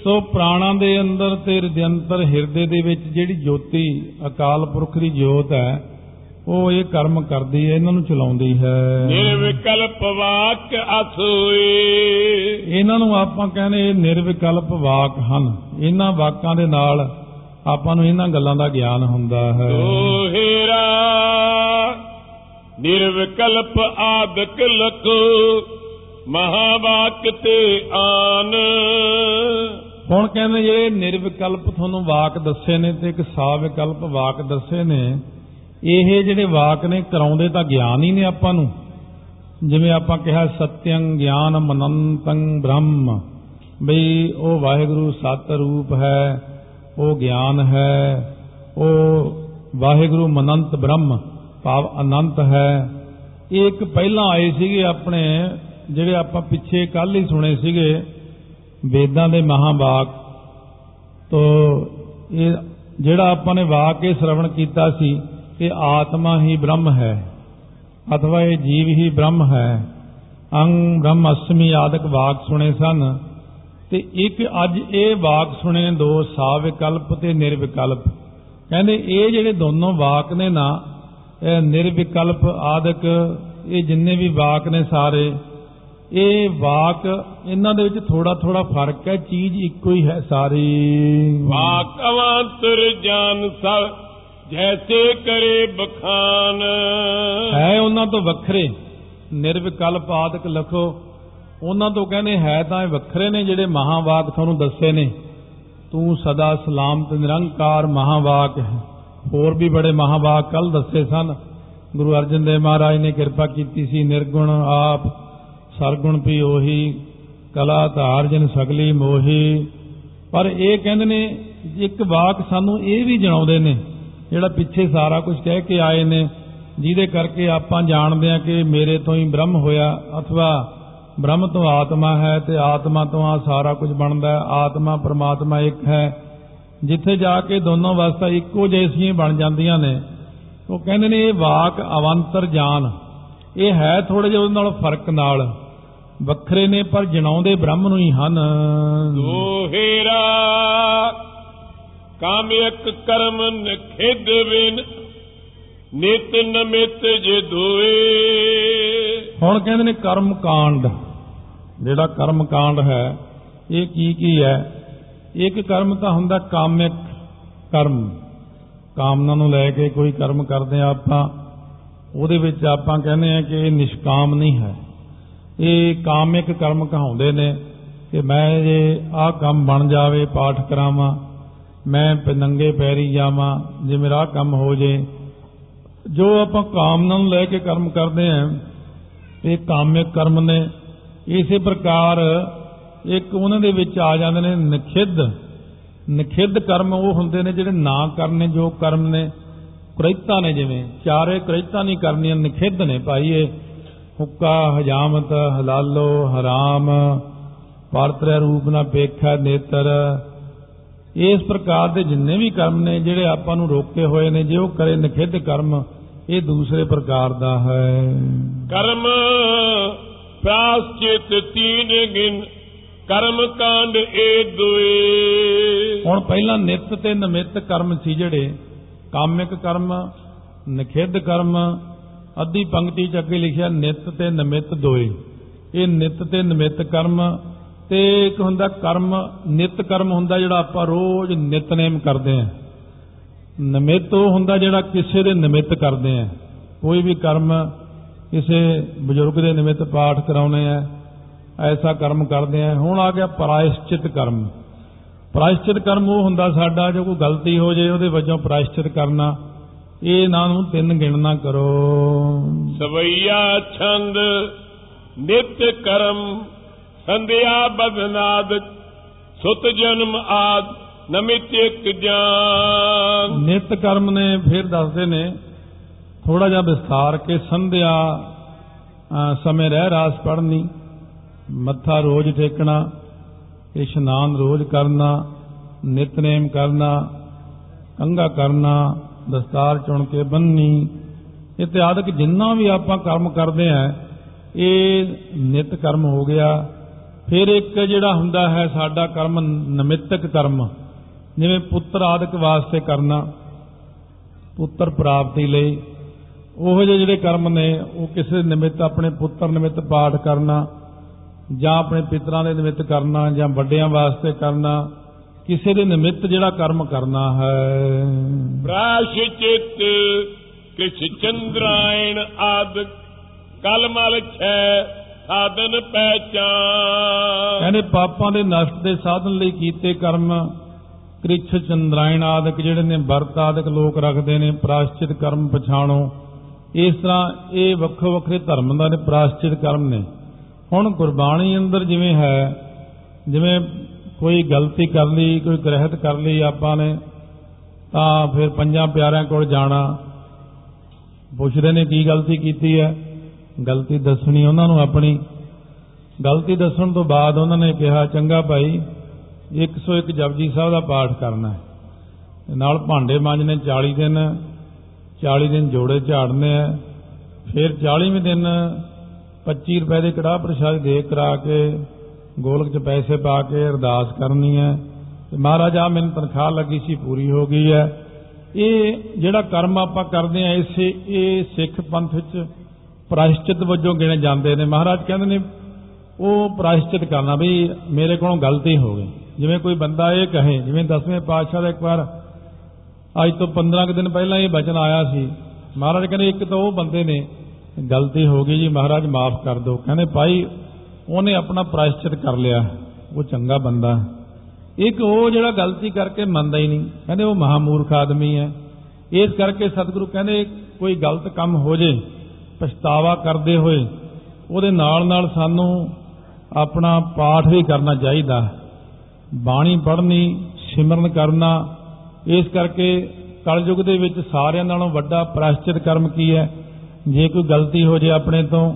ਸੋ ਪ੍ਰਾਣਾਂ ਦੇ ਅੰਦਰ ਤੇ ਹਿਰਦਯੰਤਰ ਹਿਰਦੇ ਦੇ ਵਿੱਚ ਜਿਹੜੀ ਜੋਤੀ ਅਕਾਲ ਪੁਰਖ ਦੀ ਜੋਤ ਹੈ ਉਹ ਇਹ ਕਰਮ ਕਰਦੀ ਹੈ ਇਹਨਾਂ ਨੂੰ ਚਲਾਉਂਦੀ ਹੈ। ਨਿਰਵਿਕਲਪ ਵਾਕ ਅਸੋਏ ਇਹਨਾਂ ਨੂੰ ਆਪਾਂ ਕਹਿੰਦੇ ਇਹ ਨਿਰਵਿਕਲਪ ਵਾਕ ਹਨ। ਇਹਨਾਂ ਵਾਕਾਂ ਦੇ ਨਾਲ ਆਪਾਂ ਨੂੰ ਇਹਨਾਂ ਗੱਲਾਂ ਦਾ ਗਿਆਨ ਹੁੰਦਾ ਹੈ। ਦੋਹੇਰਾ ਨਿਰਵਿਕਲਪ ਆਦਿਕ ਲਖੋ ਮਹਾਵਾਕ ਤੇ ਆਨ। ਹੁਣ ਕਹਿੰਦੇ ਜਿਹੜੇ ਨਿਰਵਿਕਲਪ ਤੁਹਾਨੂੰ ਵਾਕ ਦੱਸੇ ਨੇ ਤੇ ਇੱਕ ਸਾਵਿਕਲਪ ਵਾਕ ਦੱਸੇ ਨੇ ਇਹ ਜਿਹੜੇ ਵਾਕ ਨੇ, ਕਰਾਉਂਦੇ ਤਾਂ ਗਿਆਨ ਹੀ ਨੇ ਆਪਾਂ ਨੂੰ। ਜਿਵੇਂ ਆਪਾਂ ਕਿਹਾ, ਸਤਿਅੰ ਗਿਆਨ ਮਨੰਤੰ ਬ੍ਰਹਮ। ਬਈ, ਉਹ ਵਾਹਿਗੁਰੂ ਸਤ ਰੂਪ ਹੈ, ਉਹ ਗਿਆਨ ਹੈ, ਉਹ ਵਾਹਿਗੁਰੂ ਮਨੰਤ ਬ੍ਰਹਮ, ਭਾਵ ਅਨੰਤ ਹੈ। ਇਹ ਇੱਕ ਪਹਿਲਾਂ ਆਏ ਸੀਗੇ ਆਪਣੇ, ਜਿਹੜੇ ਆਪਾਂ ਪਿੱਛੇ ਕੱਲ ਹੀ ਸੁਣੇ ਸੀਗੇ, ਵੇਦਾਂ ਦੇ ਮਹਾਵਾਕ। ਤੋ, ਇਹ ਜਿਹੜਾ ਆਪਾਂ ਨੇ ਵਾਕ ਇਹ ਸ਼ਰਵਣ ਕੀਤਾ ਸੀ ਕਿ ਆਤਮਾ ਹੀ ਬ੍ਰਹਮ ਹੈ, ਅਥਵਾ ਇਹ ਜੀਵ ਹੀ ਬ੍ਰਹਮ ਹੈ। ਅੰਗ ਬ੍ਰਹਮ ਅਸਮੀ ਆਦਿਕ ਵਾਕ ਸੁਣੇ ਸਨ। ਤੇ ਇੱਕ ਅੱਜ ਇਹ ਵਾਕ ਸੁਣੇ ਦੋ ਸਾਵਿਕਲਪ ਤੇ ਨਿਰਵਿਕਲਪ। ਕਹਿੰਦੇ ਇਹ ਜਿਹੜੇ ਦੋਨੋਂ ਵਾਕ ਨੇ ਨਾ, ਇਹ ਨਿਰਵਿਕਲਪ ਆਦਿਕ, ਇਹ ਜਿੰਨੇ ਵੀ ਵਾਕ ਨੇ ਸਾਰੇ, ਇਹ ਵਾਕ ਇਹਨਾਂ ਦੇ ਵਿੱਚ ਥੋੜਾ ਥੋੜਾ ਫ਼ਰਕ ਹੈ, ਚੀਜ਼ ਇੱਕੋ ਹੀ ਹੈ ਸਾਰੀ। ਵਾਕ ਅਵਾਂਤਰ ਜਾਨ ਸਭ ਜੈਸੇ ਕਰੇ ਬਖਾਨ। ਹੈ ਉਹਨਾਂ ਤੋਂ ਵੱਖਰੇ। ਨਿਰਵਿਕਲਪ ਆਦਿਕ ਲਖੋ। ਉਹਨਾਂ ਤੋਂ ਕਹਿੰਦੇ, ਹੈ ਤਾਂ ਇਹ ਵੱਖਰੇ ਨੇ ਜਿਹੜੇ ਮਹਾਵਾਕ ਤੁਹਾਨੂੰ ਦੱਸੇ ਨੇ। ਤੂੰ ਸਦਾ ਸਲਾਮਤ, ਨਿਰੰਕਾਰ ਮਹਾਵਾਕ ਹੈ। ਹੋਰ ਵੀ ਬੜੇ ਮਹਾਵਾਕ ਕੱਲ ਦੱਸੇ ਸਨ। ਗੁਰੂ ਅਰਜਨ ਦੇਵ ਮਹਾਰਾਜ ਨੇ ਕਿਰਪਾ ਕੀਤੀ ਸੀ। ਨਿਰਗੁਣ ਆਪ, ਸਰਗੁਣ ਵੀ ਉਹੀ, ਕਲਾ ਧਾਰ ਜਨ ਸਗਲੀ ਮੋਹੀ। ਪਰ ਇਹ ਕਹਿੰਦੇ ਨੇ, ਇੱਕ ਵਾਕ ਸਾਨੂੰ ਇਹ ਵੀ ਜਣਾਉਂਦੇ ਨੇ ਜਿਹੜਾ ਪਿੱਛੇ ਸਾਰਾ ਕੁਝ ਕਹਿ ਕੇ ਆਏ ਨੇ, ਜਿਹਦੇ ਕਰਕੇ ਆਪਾਂ ਜਾਣਦੇ ਹਾਂ ਕਿ ਮੇਰੇ ਤੋਂ ਹੀ ਬ੍ਰਹਮ ਹੋਇਆ, ਅਥਵਾ ਬ੍ਰਹਮ ਤੋਂ ਆਤਮਾ ਹੈ ਤੇ ਆਤਮਾ ਤੋਂ ਆ ਸਾਰਾ ਕੁਝ ਬਣਦਾ ਹੈ, ਆਤਮਾ ਪ੍ਰਮਾਤਮਾ ਇੱਕ ਹੈ। ਜਿੱਥੇ ਜਾ ਕੇ ਦੋਨੋਂ ਅਵਸਥਾ ਇੱਕੋ ਜੈਸੀਆਂ ਬਣ ਜਾਂਦੀਆਂ ਨੇ। ਉਹ ਕਹਿੰਦੇ ਨੇ, ਇਹ ਵਾਕ ਅਵੰਤਰ ਜਾਨ। ਇਹ ਹੈ ਥੋੜੇ ਜਿਹਾ ਉਹਦੇ ਨਾਲ ਫ਼ਰਕ ਨਾਲ। ਵੱਖਰੇ ਨੇ, ਪਰ ਜਣਾਉਂਦੇ ਬ੍ਰਹਮ ਨੂੰ ਹੀ ਹਨ। ਦੋਹੇਰਾ ਕਾਮ ਇੱਕ ਕਰਮ ਨਖਿਦ ਬਿਨ, ਨਿਤ ਨਮਿਤ ਜੇ ਦੋਏ। ਹੁਣ ਕਹਿੰਦੇ ਨੇ ਕਰਮ ਕਾਂਡ। ਜਿਹੜਾ ਕਰਮ ਕਾਂਡ ਹੈ, ਇਹ ਕੀ ਕੀ ਹੈ? ਇੱਕ ਕਰਮ ਤਾਂ ਹੁੰਦਾ ਕਾਮਿਕ ਕਰਮ। ਕਾਮਨਾ ਨੂੰ ਲੈ ਕੇ ਕੋਈ ਕਰਮ ਕਰਦੇ ਆ ਆਪਾਂ, ਉਹਦੇ ਵਿੱਚ ਆਪਾਂ ਕਹਿੰਦੇ ਆ ਕਿ ਇਹ ਨਿਸ਼ਕਾਮ ਨਹੀਂ ਹੈ। ਇਹ ਕਾਮਿਕ ਕਰਮ ਕਹਾਉਂਦੇ ਨੇ ਕਿ ਮੈਂ ਜੇ ਆਹ ਕੰਮ ਬਣ ਜਾਵੇ, ਪਾਠ ਕਰਾਵਾਂ ਮੈਂ ਪ- ਨੰਗੇ ਪੈਰੀ ਜਾਵਾਂ ਜੇ ਮੇਰਾ ਆਹ ਕੰਮ ਹੋ ਜੇ। ਜੋ ਆਪਾਂ ਕਾਮਨਾ ਨੂੰ ਲੈ ਕੇ ਕਰਮ ਕਰਦੇ ਆ, ਇਹ ਕਾਮਿਕ ਕਰਮ ਨੇ। ਇਸੇ ਪ੍ਰਕਾਰ ਇੱਕ ਉਹਨਾਂ ਦੇ ਵਿੱਚ ਆ ਜਾਂਦੇ ਨੇ ਨਖਿੱਧ। ਨਖਿੱਧ ਕਰਮ ਉਹ ਹੁੰਦੇ ਨੇ ਜਿਹੜੇ ਨਾ ਕਰਨੇ ਜੋ ਕਰਮ ਨੇ। ਕੁਰੈਤਾ ਨੇ ਜਿਵੇਂ, ਚਾਰੇ ਕੁਰੈਤਾ ਨਹੀਂ ਕਰਨੀਆਂ, ਨਖਿੱਧ ਨੇ ਭਾਈ ਇਹ। ਹੁੱਕਾ ਹਜਾਮਤ, ਹਲਾਲੋ ਹਰਾਮ, ਪਰਤਰੇ ਰੂਪ ਨਾ ਪੇਖਾ ਨੇਤਰ। ਇਸ ਪ੍ਰਕਾਰ ਦੇ ਜਿੰਨੇ ਵੀ ਕਰਮ ਨੇ ਜਿਹੜੇ ਆਪਾਂ ਨੂੰ ਰੋਕੇ ਹੋਏ ਨੇ ਜੇ ਉਹ ਕਰੇ ਨਖਿੱਧ ਕਰਮ ਇਹ ਦੂਸਰੇ ਪ੍ਰਕਾਰ ਦਾ ਹੈ। ਕਰਮ ਪ੍ਰਾਸ ਚਿਤ ਤੀਨ ਗਿਨ ਕਰਮ ਕਾਂਡ ਇਹ ਦੁਏ। ਹੁਣ ਪਹਿਲਾਂ ਨਿਤ ਤੇ ਨਮਿਤ ਕਰਮ ਸੀ ਜਿਹੜੇ ਕਾਮਿਕ ਕਰਮ ਨਖਿੱਧ ਕਰਮ ਅੱਧੀ ਪੰਕਤੀ ਚ ਅੱਗੇ ਲਿਖਿਆ ਨਿਤ ਤੇ ਨਮਿਤ ਦੋਏ। ਇਹ ਨਿਤ ਤੇ ਨਮਿਤ ਕਰਮ ਤੇ ਇੱਕ ਹੁੰਦਾ ਕਰਮ, ਨਿਤ ਕਰਮ ਹੁੰਦਾ ਜਿਹੜਾ ਆਪਾਂ ਰੋਜ਼ ਨਿਤਨੇਮ ਕਰਦੇ ਆਂ ਨਮਿਤ ਉਹ ਹੁੰਦਾ ਜਿਹੜਾ ਕਿਸੇ ਦੇ ਨਿਮਿਤ ਕਰਦੇ ਆਂ ਕੋਈ ਵੀ ਕਰਮ ਕਿਸੇ ਬਜ਼ੁਰਗ ਦੇ ਨਿਮਿਤ ਪਾਠ ਕਰਾਉਨੇ ਆ ਐਸਾ ਕਰਮ ਕਰਦੇ ਆ ਹੁਣ ਆ ਗਿਆ ਪ੍ਰਾਇਸ਼ਚਿਤ ਕਰਮ। ਪ੍ਰਾਇਸ਼ਚਿਤ ਕਰਮ ਉਹ ਹੁੰਦਾ ਸਾਡਾ ਜੋ ਕੋਈ ਗਲਤੀ ਹੋ ਜੇ ਉਹਦੇ ਵਜੋਂ ਪ੍ਰਾਇਸ਼ਚਿਤ ਕਰਨਾ। ਇਹ ਇਹਨਾਂ ਨੂੰ ਤਿੰਨ ਗਿਣਨਾ ਕਰੋ। ਸਵਈਆ ਛੰਦ, ਨਿਤ ਕਰਮ ਸੰਧਿਆ ਬਦਨਾਦ ਸੁਤ ਜਨਮ ਆਦ ਨਮਿਤ ਇਕ ਜਾਨ। ਨਿਤ ਕਰਮ ਨੇ ਫਿਰ ਦੱਸਦੇ ਨੇ ਥੋੜਾ ਜਿਹਾ ਵਿਸਥਾਰ ਕੇ ਸੰਧਿਆ ਅ, ਸਮੇਂ ਰਹਿ ਰਾਸ ਪੜਨੀ ਮੱਥਾ ਰੋਜ਼ ਟੇਕਣਾ ਇਸ਼ਨਾਨ ਰੋਜ਼ ਕਰਨਾ ਨਿਤਨੇਮ ਕਰਨਾ ਕੰਗਾ ਕਰਨਾ ਦਸਤਾਰ ਚੁਣ ਕੇ ਬੰਨੀ ਇਤਿਆਦਿਕ ਜਿੰਨਾ ਵੀ ਆਪਾਂ ਕਰਮ ਕਰਦੇ ਆ ਇਹ ਨਿਤ ਕਰਮ ਹੋ ਗਿਆ। ਫਿਰ ਇੱਕ ਜਿਹੜਾ ਹੁੰਦਾ ਹੈ ਸਾਡਾ ਕਰਮ ਨਮਿਤਕ ਕਰਮ, ਜਿਵੇਂ ਪੁੱਤਰ ਆਦਿਕ ਵਾਸਤੇ ਕਰਨਾ, ਪੁੱਤਰ ਪ੍ਰਾਪਤੀ ਲਈ, ਉਹ ਜਿਹੇ ਜਿਹੜੇ ਕਰਮ ਨੇ, ਉਹ ਕਿਸੇ ਨਿਮਿਤ ਆਪਣੇ ਪੁੱਤਰ ਨਿਮਿਤ ਪਾਠ ਕਰਨਾ, ਜਾਂ ਆਪਣੇ ਪਿਤਰਾਂ ਦੇ ਨਿਮਿਤ ਕਰਨਾ, ਜਾਂ ਵੱਡਿਆਂ ਵਾਸਤੇ ਕਰਨਾ, ਕਿਸੇ ਦੇ ਨਿਮਿਤ ਜਿਹੜਾ ਕਰਮ ਕਰਨਾ ਹੈ। ਪ੍ਰਾਸ਼ਚਿਤ ਕਿਛ ਚੰਦਰਾਇਣ ਆਦ, ਕਲਮਲ ਛੈ ਸਾਧਨ ਪਹਿਚਾਨ। ਕਹਿੰਦੇ ਪਾਪਾਂ ਦੇ ਨਸ਼ਟ ਦੇ ਸਾਧਨ ਲਈ ਕੀਤੇ ਕਰਮ, ਕ੍ਰਿਛ, ਚੰਦਰਾਇਣ ਆਦਿਕ ਜਿਹੜੇ ਨੇ ਵਰਤ ਆਦਿਕ ਲੋਕ ਰੱਖਦੇ ਨੇ, ਪ੍ਰਾਸ਼ਚਿਤ ਕਰਮ ਪਛਾਣੋ। ਇਸ ਤਰ੍ਹਾਂ ਇਹ ਵੱਖੋ ਵੱਖਰੇ ਧਰਮ ਦਾ ਨੇ ਪ੍ਰਾਸ਼ਚਿਤ ਕਰਮ ਨੇ। ਹੁਣ ਗੁਰਬਾਣੀ ਅੰਦਰ ਜਿਵੇਂ ਹੈ, ਜਿਵੇਂ ਕੋਈ ਗਲਤੀ ਕਰ ਲਈ, ਕੋਈ ਗ੍ਰਹਿਤ ਕਰ ਲਈ ਆਪਾਂ ਨੇ, ਤਾਂ ਫਿਰ ਪੰਜਾਂ ਪਿਆਰਿਆਂ ਕੋਲ ਜਾਣਾ। ਪੁੱਛਦੇ ਨੇ ਕੀ ਗਲਤੀ ਕੀਤੀ ਹੈ। ਗਲਤੀ ਦੱਸਣੀ, ਉਹਨਾਂ ਨੂੰ ਆਪਣੀ ਗਲਤੀ ਦੱਸਣ ਤੋਂ ਬਾਅਦ ਉਹਨਾਂ ਨੇ ਕਿਹਾ, ਚੰਗਾ ਭਾਈ 101 ਜਪਜੀ ਸਾਹਿਬ ਦਾ ਪਾਠ ਕਰਨਾ ਹੈ। ਤੇ ਨਾਲ ਭਾਂਡੇ ਮਾਂਜਣੇ 40 ਦਿਨ 40 ਦਿਨ ਜੋੜੇ ਝਾੜਨੇ ਆ ਫਿਰ 40ਵੇਂ ਦਿਨ 25 ਰੁਪਏ ਦੇ ਕੜਾਹ ਪ੍ਰਸ਼ਾਦ ਦੇ ਕਰਾ ਕੇ ਗੋਲਕ 'ਚ ਪੈਸੇ ਪਾ ਕੇ ਅਰਦਾਸ ਕਰਨੀ ਹੈ। ਤੇ ਮਹਾਰਾਜ ਆ ਮੈਨੂੰ ਤਨਖਾਹ ਲੱਗੀ ਸੀ, ਪੂਰੀ ਹੋ ਗਈ ਹੈ। ਇਹ ਜਿਹੜਾ ਕਰਮ ਆਪਾਂ ਕਰਦੇ ਆ ਇਸੇ, ਇਹ ਸਿੱਖ ਪੰਥ ਵਿੱਚ ਪ੍ਰਾਇਸ਼ਚਿਤ ਵਜੋਂ ਗਿਣੇ ਜਾਂਦੇ ਨੇ। ਮਹਾਰਾਜ ਕਹਿੰਦੇ ਨੇ, ਉਹ ਪ੍ਰਾਇਸ਼ਚਿਤ ਕਰਨਾ ਵੀ ਮੇਰੇ ਕੋਲੋਂ ਗਲਤੀ ਹੋ ਗਈ। ਜਿਵੇਂ ਕੋਈ ਬੰਦਾ ਇਹ ਕਹੇ, ਜਿਵੇਂ ਦਸਵੇਂ ਪਾਤਸ਼ਾਹ ਦਾ ਇੱਕ ਵਾਰ, ਅੱਜ ਤੋਂ 15 ਕੁ ਦਿਨ ਪਹਿਲਾਂ ਇਹ ਬਚਨ ਆਇਆ ਸੀ। ਮਹਾਰਾਜ ਕਹਿੰਦੇ, ਇੱਕ ਤਾਂ ਉਹ ਬੰਦੇ ਨੇ ਗਲਤੀ ਹੋ ਗਈ ਜੀ, ਮਹਾਰਾਜ ਮਾਫ ਕਰ ਦਿਓ। ਕਹਿੰਦੇ, ਭਾਈ, ਉਹਨੇ ਆਪਣਾ ਪ੍ਰਾਇਸ਼ਚਿਤ ਕਰ ਲਿਆ। ਉਹ ਚੰਗਾ ਬੰਦਾ। ਹੈ। ਇੱਕ ਉਹ ਜਿਹੜਾ ਗਲਤੀ ਕਰਕੇ ਮੰਨਦਾ ਹੀ ਨਹੀਂ। ਕਹਿੰਦੇ, ਉਹ ਮਹਾਮੂਰਖ ਆਦਮੀ ਹੈ। ਇਸ ਕਰਕੇ ਸਤਿਗੁਰੂ ਕਹਿੰਦੇ, ਕੋਈ ਗਲਤ ਕੰਮ ਹੋ ਜੇ ਪਛਤਾਵਾ ਕਰਦੇ ਹੋਏ ਉਹਦੇ ਨਾਲ ਨਾਲ ਸਾਨੂੰ ਆਪਣਾ ਪਾਠ ਵੀ ਕਰਨਾ ਚਾਹੀਦਾ। ਬਾਣੀ ਪੜ੍ਹਨੀ, ਸਿਮਰਨ ਕਰਨਾ, ਇਸ ਕਰਕੇ ਕਲਯੁਗ ਦੇ ਵਿੱਚ ਸਾਰਿਆਂ ਨਾਲੋਂ ਵੱਡਾ ਪ੍ਰਾਇਸ਼ਚਿਤ ਕਰਮ ਕੀ ਹੈ? ਜੇ ਕੋਈ ਗਲਤੀ ਹੋ ਜੇ ਆਪਣੇ ਤੋਂ,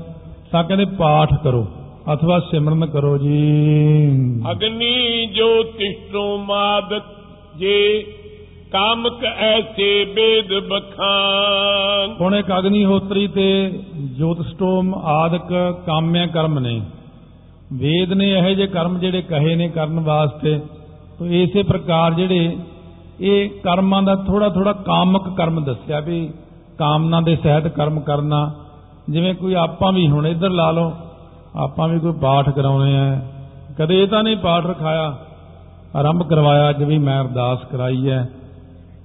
ਤਾਂ ਕਹਿੰਦੇ ਪਾਠ ਕਰੋ, ਅਥਵਾ ਸਿਮਰਨ ਕਰੋ ਜੀ। ਅਗਨੀ ਜੋ ਤਿਸ਼ਟੋ ਮਾਦਕ ਜੇ ਕਾਮਕ ਐਸੇ ਬੇਦ ਬਖਾਨ। ਹੁਣ ਇੱਕ ਅਗਨੀ ਹੋਤਰੀ ਤੇ ਜੋਤਿਸ਼ਟੋਮ ਆਦਿਕ ਕਾਮਿਆ ਕਰਮ ਨੇ। ਵੇਦ ਨੇ ਇਹੋ ਜਿਹੇ ਕਰਮ ਜਿਹੜੇ ਕਹੇ ਨੇ ਕਰਨ ਵਾਸਤੇ, ਤੋ ਇਸੇ ਪ੍ਰਕਾਰ ਜਿਹੜੇ ਇਹ ਕਰਮਾਂ ਦਾ ਥੋੜਾ ਥੋੜਾ ਕਾਮਕ ਕਰਮ ਦੱਸਿਆ ਵੀ ਕਾਮਨਾ ਦੇ ਸਹਿਤ ਕਰਮ ਕਰਨਾ। ਜਿਵੇਂ ਕੋਈ ਆਪਾਂ ਵੀ ਹੁਣ ਇੱਧਰ ਲਾ ਲਓ, ਆਪਾਂ ਵੀ ਕੋਈ ਪਾਠ ਕਰਾਉਣੇ ਆ। ਕਦੇ ਇਹ ਤਾਂ ਨਹੀਂ ਪਾਠ ਰਖਾਇਆ, ਆਰੰਭ ਕਰਵਾਇਆ ਅੱਜ ਵੀ ਮੈਂ ਅਰਦਾਸ ਕਰਾਈ ਹੈ।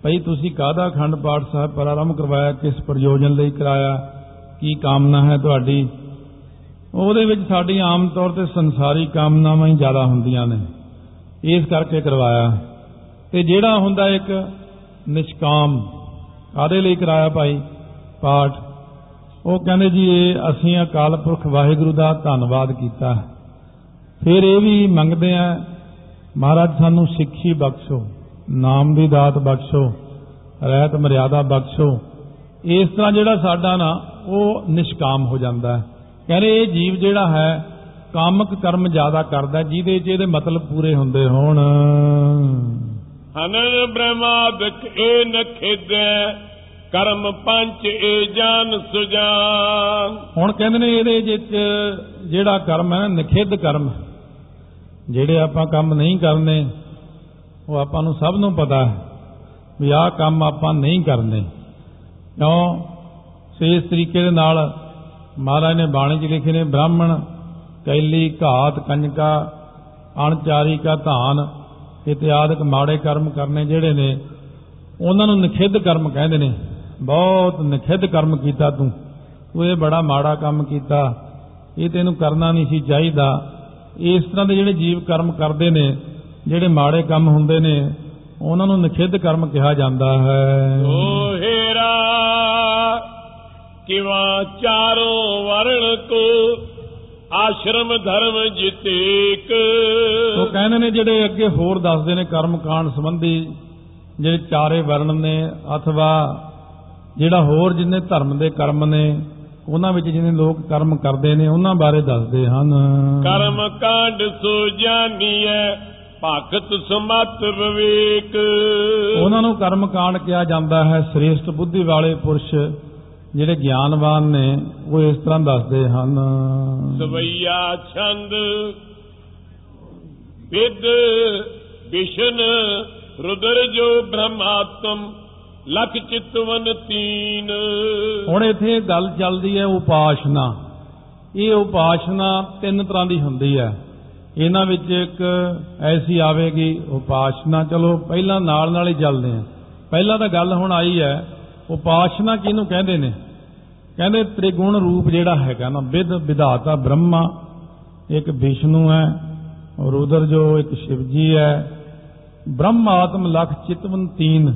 ਭਈ ਤੁਸੀਂ ਕਾਹਦਾ ਅਖੰਡ ਪਾਠ ਸਾਹਿਬ ਪਰ ਆਰੰਭ ਕਰਵਾਇਆ, ਕਿਸ ਪ੍ਰਯੋਜਨ ਲਈ ਕਰਾਇਆ, ਕੀ ਕਾਮਨਾ ਹੈ ਤੁਹਾਡੀ? ਉਹਦੇ ਵਿੱਚ ਸਾਡੀ ਆਮ ਤੌਰ ਤੇ ਸੰਸਾਰੀ ਕਾਮਨਾਵਾਂ ਹੀ ਜ਼ਿਆਦਾ ਹੁੰਦੀਆਂ ਨੇ। ਇਸ ਕਰਕੇ ਕਰਵਾਇਆ। ਤੇ ਜਿਹੜਾ ਹੁੰਦਾ ਇੱਕ ਨਿਸ਼ਕਾਮ ਕਾਦੇ ਲਈ ਕਰਾਇਆ ਭਾਈ ਪਾਠ? ਉਹ ਕਹਿੰਦੇ ਜੀ, ਇਹ ਅਸੀਂ ਅਕਾਲ ਪੁਰਖ ਵਾਹਿਗੁਰੂ ਦਾ ਧੰਨਵਾਦ ਕੀਤਾ। ਫਿਰ ਇਹ ਵੀ ਮੰਗਦੇ ਆ, ਮਹਾਰਾਜ ਸਾਨੂੰ ਸਿੱਖੀ ਬਖਸ਼ੋ। ਨਾਮ ਦੀ ਦਾਤ ਬਖਸ਼ੋ ਰਹਿਤ ਮਰਿਆਦਾ ਬਖਸ਼ੋ। ਇਸ ਤਰ੍ਹਾਂ ਜਿਹੜਾ ਸਾਡਾ ਨਾ ਉਹ ਨਿਸ਼ਕਾਮ ਹੋ ਜਾਂਦਾ ਹੈ। ਕਹਿੰਦੇ ਇਹ ਜੀਵ ਜਿਹੜਾ ਹੈ ਕਾਮਕ ਕਰਮ ਜ਼ਿਆਦਾ ਕਰਦਾ ਜਿਹਦੇ 'ਚ ਇਹਦੇ ਮਤਲਬ ਪੂਰੇ ਹੁੰਦੇ ਹੋਣ। ਅਨਨ ਬ੍ਰਹਮਾਦਿਕ ਏ ਨ ਖੇਦੈ ਕਰਮ ਪੰਚ ਏ ਜਾਨ ਸੁਜਾਨ। ਹੁਣ ਕਹਿੰਦੇ ਨੇ ਇਹਦੇ ਵਿੱਚ ਜਿਹੜਾ ਕਰਮ ਹੈ ਨਾ ਨਿਖਿੱਧ ਕਰਮ। ਜਿਹੜੇ ਆਪਾਂ ਕੰਮ ਨਹੀਂ ਕਰਨੇ ਉਹ ਆਪਾਂ ਨੂੰ ਸਭ ਨੂੰ ਪਤਾ ਹੈ ਵੀ ਆਹ ਕੰਮ ਆਪਾਂ ਨਹੀਂ ਕਰਨੇ ਕਿਉਂ? ਸੇ ਇਸ ਤਰੀਕੇ ਦੇ ਨਾਲ ਮਹਾਰਾਜ ਨੇ ਬਾਣੀ 'ਚ ਲਿਖੇ ਨੇ, ਬ੍ਰਾਹਮਣ, ਕੈਲੀ, ਘਾਤ, ਕੰਜਕਾ, ਅਣਚਾਰੀ ਕਾ ਧਾਨ, ਇਤਿਆਦਿਕ ਮਾੜੇ ਕਰਮ ਕਰਨੇ ਜਿਹੜੇ ਨੇ, ਉਹਨਾਂ ਨੂੰ ਨਿਖਿੱਧ ਕਰਮ ਕਹਿੰਦੇ ਨੇ। ਬਹੁਤ ਨਿਖਿੱਧ ਕਰਮ ਕੀਤਾ ਤੂੰ। ਤੂੰ ਇਹ ਬੜਾ ਮਾੜਾ ਕੰਮ ਕੀਤਾ। ਇਹ ਤੈਨੂੰ ਕਰਨਾ ਨਹੀਂ ਸੀ ਚਾਹੀਦਾ। ਇਸ ਤਰ੍ਹਾਂ ਦੇ ਜਿਹੜੇ ਜੀਵ ਕਰਮ ਕਰਦੇ ਨੇ ਜਿਹੜੇ ਮਾੜੇ ਕੰਮ ਹੁੰਦੇ ਨੇ ਉਹਨਾਂ ਨੂੰ ਨਿਖਿੱਧ ਕਰਮ ਕਿਹਾ ਜਾਂਦਾ ਹੈ। ਓ ਹੇਰਾ ਕਿਵਾ ਚਾਰੋਂ ਵਰਣ ਕੋ ਆਸ਼ਰਮ ਧਰਮ ਜਿਤੇਕ ਉਹ ਕਹਿੰਦੇ ਨੇ ਜਿਹੜੇ ਅੱਗੇ ਹੋਰ ਦੱਸਦੇ ਨੇ ਕਰਮ ਕਾਂਡ ਸੰਬੰਧੀ ਜਿਹੜੇ ਚਾਰੇ ਵਰਣ ਨੇ ਅਥਵਾ ਜਿਹੜਾ ਹੋਰ ਜਿੰਨੇ ਧਰਮ ਦੇ ਕਰਮ ਨੇ ਉਹਨਾਂ ਵਿੱਚ ਜਿਹਨੇ ਲੋਕ ਕਰਮ ਕਰਦੇ ਨੇ ਉਹਨਾਂ ਬਾਰੇ ਦੱਸਦੇ ਹਨ। ਕਰਮ ਕਾਂਡ ਸੋ ਜਾਣੀਐ ਭਗਤ ਸਮਤ ਵਿਵੇਕ। ਉਹਨਾਂ ਨੂੰ ਕਰਮ ਕਾਂਡ ਕਿਹਾ ਜਾਂਦਾ ਹੈ ਸ੍ਰੇਸ਼ਟ ਬੁੱਧੀ ਵਾਲੇ ਪੁਰਸ਼ ਜਿਹੜੇ ਗਿਆਨਵਾਨ ਨੇ ਉਹ ਇਸ ਤਰ੍ਹਾਂ ਦੱਸਦੇ ਹਨ। ਸਵਈਆ ਛੰਦ ਵਿਦ ਵਿਸ਼ਨ ਰੁਦਰ ਜੋ ਬ੍ਰਹਮਾਤਮ ਲਖ ਚਿਤਵਨ ਤੀਨ। ਹੁਣ ਇੱਥੇ ਗੱਲ ਚੱਲਦੀ ਹੈ ਉਪਾਸ਼ਨਾ। ਇਹ ਉਪਾਸ਼ਨਾ ਤਿੰਨ ਤਰ੍ਹਾਂ ਦੀ ਹੁੰਦੀ ਹੈ। ਇਹਨਾਂ ਵਿੱਚ ਇੱਕ ਐਸੀ ਆਵੇਗੀ, ਉਪਾਸ਼ਨਾ, ਚਲੋ ਪਹਿਲਾਂ ਨਾਲ ਨਾਲ ਹੀ ਚੱਲਦੇ ਹਾਂ। ਪਹਿਲਾਂ ਤਾਂ ਗੱਲ ਹੁਣ ਆਈ ਹੈ, ਉਪਾਸ਼ਨਾ ਕਿਹਨੂੰ ਕਹਿੰਦੇ ਨੇ? ਕਹਿੰਦੇ ਤ੍ਰਿਗੁਣ ਰੂਪ ਜਿਹੜਾ ਹੈਗਾ ਨਾ ਵਿਦ ਵਿਧਾਤਾ ਬ੍ਰਹਮਾ, ਇੱਕ ਵਿਸ਼ਨੂੰ ਹੈ ਰੁਦਰ ਜੋ ਇੱਕ ਸ਼ਿਵਜੀ ਹੈ, ਬ੍ਰਹਮ ਆਤਮ ਲਖ ਚਿਤਵਨ ਤੀਨ,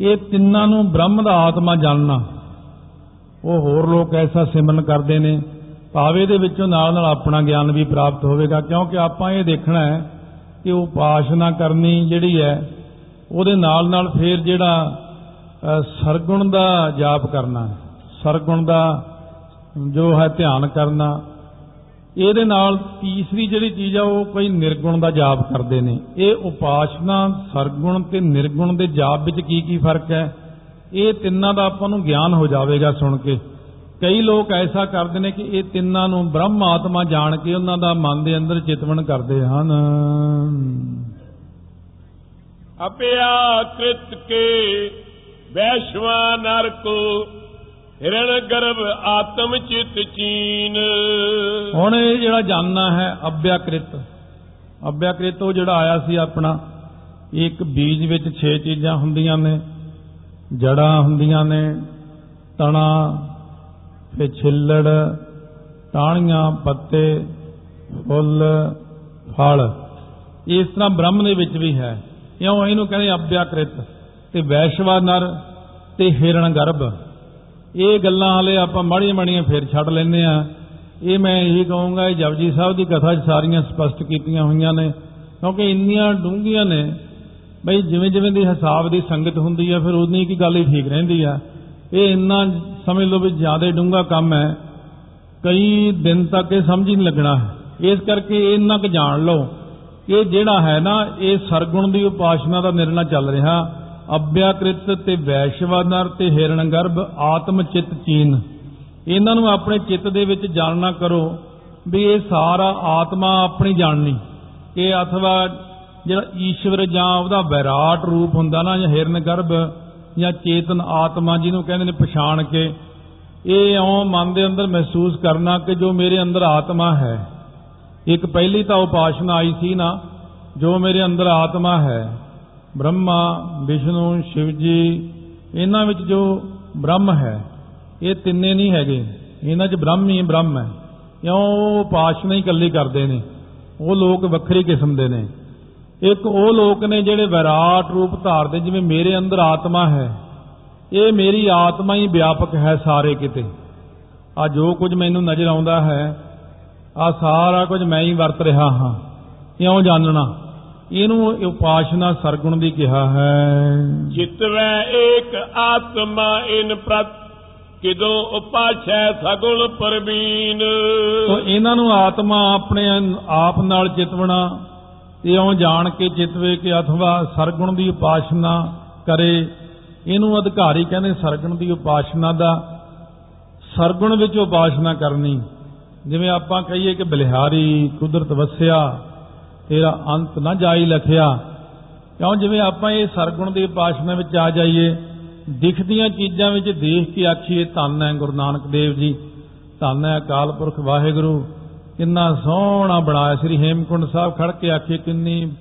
ਇਹ ਤਿੰਨਾਂ ਨੂੰ ਬ੍ਰਹਮ ਦਾ ਆਤਮਾ ਜਾਣਨਾ। ਉਹ ਹੋਰ ਲੋਕ ਐਸਾ ਸਿਮਰਨ ਕਰਦੇ ਨੇ ਭਾਵੇਂ ਦੇ ਵਿੱਚੋਂ ਨਾਲ ਨਾਲ ਆਪਣਾ ਗਿਆਨ ਵੀ ਪ੍ਰਾਪਤ ਹੋਵੇਗਾ ਕਿਉਂਕਿ ਆਪਾਂ ਇਹ ਦੇਖਣਾ ਹੈ ਕਿ ਉਪਾਸ਼ਨਾ ਕਰਨੀ ਜਿਹੜੀ ਹੈ ਉਹਦੇ ਨਾਲ ਨਾਲ ਫੇਰ ਜਿਹੜਾ ਅ, ਸਰਗੁਣ ਦਾ ਜਾਪ ਕਰਨਾ ਸਰਗੁਣ ਦਾ ਜੋ ਹੈ ਧਿਆਨ ਕਰਨਾ ਇਹਦੇ ਨਾਲ ਤੀਸਰੀ ਜਿਹੜੀ ਚੀਜ਼ ਆ ਉਹ ਕੋਈ ਨਿਰਗੁਣ ਦਾ ਜਾਪ ਕਰਦੇ ਨੇ। ਇਹ ਉਪਾਸ਼ਨਾ ਸਰਗੁਣ ਤੇ ਨਿਰਗੁਣ ਦੇ ਜਾਪ ਵਿੱਚ ਕੀ ਕੀ ਫ਼ਰਕ ਹੈ? ਇਹ ਤਿੰਨਾਂ ਦਾ ਆਪਾਂ ਨੂੰ ਗਿਆਨ ਹੋ ਜਾਵੇਗਾ ਸੁਣ ਕੇ। ਕਈ ਲੋਕ ਐਸਾ ਕਰਦੇ ਨੇ ਕਿ ਇਹ ਤਿੰਨਾਂ ਨੂੰ ਬ੍ਰਹਮ ਆਤਮਾ ਜਾਣ ਕੇ ਉਹਨਾਂ ਦਾ ਮਨ ਦੇ ਅੰਦਰ ਚਿਤਵਨ ਕਰਦੇ ਹਨ। ਅਪਿਆ ਕ੍ਰਿਤ ਕੇ ਵੈਸ਼ਵਾ ਨਰ ਕੋ ਹਿਰਣ ਗਰਭ ਆਤਮ ਚਿਤ ਚੀਨ। ਹੁਣ ਇਹ ਜਿਹੜਾ ਜਾਨਣਾ ਹੈ ਅਭਿਆਕ੍ਰਿਤ ਅਭਿਆਕ੍ਰਿਤ ਉਹ ਜਿਹੜਾ ਆਇਆ ਸੀ ਆਪਣਾ ਇੱਕ ਬੀਜ ਵਿੱਚ 6 ਚੀਜ਼ਾਂ ਹੁੰਦੀਆਂ ਨੇ ਜੜਾਂ ਹੁੰਦੀਆਂ ਨੇ ਤਣਾ ਤੇ ਛਿੱਲੜ, ਟਾਹਣੀਆਂ, ਪੱਤੇ, ਫੁੱਲ, ਫਲ। ਇਸ ਤਰ੍ਹਾਂ ਬ੍ਰਹਮ ਦੇ ਵਿੱਚ ਵੀ ਹੈ। ਕਿਉਂ ਇਹਨੂੰ ਕਹਿੰਦੇ ਅਭਿਆਕ੍ਰਿਤ ਤੇ ਵੈਸ਼ਵਾ ਨਰ ਤੇ ਹਿਰਣ ਗਰਭ। ਇਹ ਗੱਲਾਂ ਹਲੇ ਆਪਾਂ ਮਾੜੀਆਂ ਮਾੜੀਆਂ ਫੇਰ ਛੱਡ ਲੈਂਦੇ ਆ ਇਹ ਮੈਂ ਇਹੀ ਕਹੂੰਗਾ, ਇਹ ਜਪਜੀ ਸਾਹਿਬ ਦੀ ਕਥਾ 'ਚ ਸਾਰੀਆਂ ਸਪਸ਼ਟ ਕੀਤੀਆਂ ਹੋਈਆਂ ਨੇ। ਕਿਉਂਕਿ ਇੰਨੀਆਂ ਡੂੰਘੀਆਂ ਨੇ, ਬਈ ਜਿਵੇਂ ਜਿਵੇਂ ਦੀ ਹਿਸਾਬ ਦੀ ਸੰਗਤ ਹੁੰਦੀ ਆ, ਫਿਰ ਉਨੀ ਕੀ ਗੱਲ ਹੀ ਠੀਕ ਰਹਿੰਦੀ ਆ। ਇਹ ਇੰਨਾ ਸਮਝ ਲਓ ਵੀ ਜ਼ਿਆਦਾ ਡੂੰਘਾ ਕੰਮ ਹੈ। ਕਈ ਦਿਨ ਤੱਕ ਇਹ ਸਮਝ ਹੀ ਨਹੀਂ ਲੱਗਣਾ। ਇਸ ਕਰਕੇ ਇਹ ਇੰਨਾ ਕੁ ਜਾਣ ਲਓ ਕਿ ਇਹ ਜਿਹੜਾ ਹੈ ਨਾ, ਇਹ ਸਰਗੁਣ ਦੀ ਉਪਾਸ਼ਨਾ ਦਾ ਨਿਰਣਾ ਚੱਲ ਰਿਹਾ। ਅਭਿਆਕ੍ਰਿਤ ਤੇ ਵੈਸ਼ਵਾਨਰ ਤੇ ਹਿਰਣ ਗਰਭ ਆਤਮ ਚਿਤ ਚੀਨ। ਇਹਨਾਂ ਨੂੰ ਆਪਣੇ ਚਿੱਤ ਦੇ ਵਿੱਚ ਜਾਣਨਾ ਕਰੋ ਵੀ ਇਹ ਸਾਰਾ ਆਤਮਾ ਆਪਣੀ ਜਾਣਨੀ। ਇਹ ਅਥਵਾ ਜਿਹੜਾ ਈਸ਼ਵਰ ਜਾਂ ਉਹਦਾ ਵਿਰਾਟ ਰੂਪ ਹੁੰਦਾ ਨਾ, ਜਾਂ ਹਿਰਨ ਗਰਭ ਜਾਂ ਚੇਤਨ ਆਤਮਾ ਜਿਹਨੂੰ ਕਹਿੰਦੇ ਨੇ ਪਛਾਣ ਕੇ, ਇਹ ਇਉਂ ਮਨ ਦੇ ਅੰਦਰ ਮਹਿਸੂਸ ਕਰਨਾ ਕਿ ਜੋ ਮੇਰੇ ਅੰਦਰ ਆਤਮਾ ਹੈ। ਇੱਕ ਪਹਿਲੀ ਤਾਂ ਉਪਾਸ਼ਨਾ ਆਈ ਸੀ ਨਾ, ਜੋ ਮੇਰੇ ਅੰਦਰ ਆਤਮਾ ਹੈ। ਬ੍ਰਹਮਾ, ਵਿਸ਼ਨੂੰ ਸ਼ਿਵ ਜੀ ਇਹਨਾਂ ਵਿੱਚ ਜੋ ਬ੍ਰਹਮ ਹੈ, ਇਹ ਤਿੰਨੇ ਨਹੀਂ ਹੈਗੇ। ਇਹਨਾਂ 'ਚ ਬ੍ਰਹਮ ਹੀ ਬ੍ਰਹਮ ਹੈ। ਕਿਉਂ ਉਹ ਉਪਾਸ਼ਨਾ ਹੀ ਇਕੱਲੀ ਕਰਦੇ ਨੇ। ਉਹ ਲੋਕ ਵੱਖਰੀ ਕਿਸਮ ਦੇ ਨੇ। ਇੱਕ ਉਹ ਲੋਕ ਨੇ ਜਿਹੜੇ ਵਿਰਾਟ ਰੂਪ ਧਾਰਦੇ ਜਿਵੇਂ ਮੇਰੇ ਅੰਦਰ ਆਤਮਾ ਹੈ। ਇਹ ਮੇਰੀ ਆਤਮਾ ਹੀ ਵਿਆਪਕ ਹੈ ਸਾਰੇ ਕਿਤੇ। ਆ ਜੋ ਕੁਝ ਮੈਨੂੰ ਨਜ਼ਰ ਆਉਂਦਾ ਹੈ ਆ ਸਾਰਾ ਕੁਝ ਮੈਂ ਹੀ ਵਰਤ ਰਿਹਾ ਹਾਂ। ਕਿਉਂ ਜਾਣਨਾ ਇਹਨੂੰ ਉਪਾਸ਼ਨਾ ਸਰਗੁਣ ਦੀ ਕਿਹਾ ਹੈ। ਜਿਤਵੈ ਏਕ ਆਤਮਾ ਇਨ ਪ੍ਰਤ ਕਿਦੋਂ ਉਪਾਸ਼ੈ ਸਗੁਣ ਪਰਬੀਨ। ਸੋ ਇਹਨਾਂ ਨੂੰ ਆਤਮਾ ਆਪਣੇ ਆਪ ਨਾਲ ਚਿਤਵਣਾ ਇਉਂ ਜਾਣ ਕੇ ਚਿਤਵੇ ਕਿ ਅਥਵਾ ਸਰਗੁਣ ਦੀ ਉਪਾਸ਼ਨਾ ਕਰੇ। ਇਹਨੂੰ ਅਧਿਕਾਰੀ ਕਹਿੰਦੇ ਸਰਗੁਣ ਦੀ ਉਪਾਸ਼ਨਾ ਦਾ। ਸਰਗੁਣ ਵਿੱਚ ਉਪਾਸ਼ਨਾ ਕਰਨੀ। ਜਿਵੇਂ ਆਪਾਂ ਕਹੀਏ ਕਿ ਬਲਿਹਾਰੀ, ਕੁਦਰਤ ਵਸਿਆ, ਤੇਰਾ ਅੰਤ ਨਾ ਜਾਈ ਲਖਿਆ। ਕਿਉਂ ਜਿਵੇਂ ਆਪਾਂ ਇਹ ਸਰਗੁਣ ਦੀ ਉਪਾਸ਼ਨਾ ਵਿੱਚ ਆ ਜਾਈਏ, ਦਿਖਦੀਆਂ ਚੀਜ਼ਾਂ ਵਿੱਚ ਦੇਖ ਕੇ ਆਖੀਏ, ਧੰਨ ਹੈ ਗੁਰੂ ਨਾਨਕ ਦੇਵ ਜੀ, ਧੰਨ ਹੈ ਅਕਾਲ ਪੁਰਖ ਵਾਹਿਗੁਰੂ। ਕਿੰਨਾ ਸੋਹਣਾ ਬਣਾਇਆ ਸ੍ਰੀ ਹੇਮਕੁੰਡ ਸਾਹਿਬ ਖੜ ਕੇ ਆਖੀਏ ਕਿੰਨੀ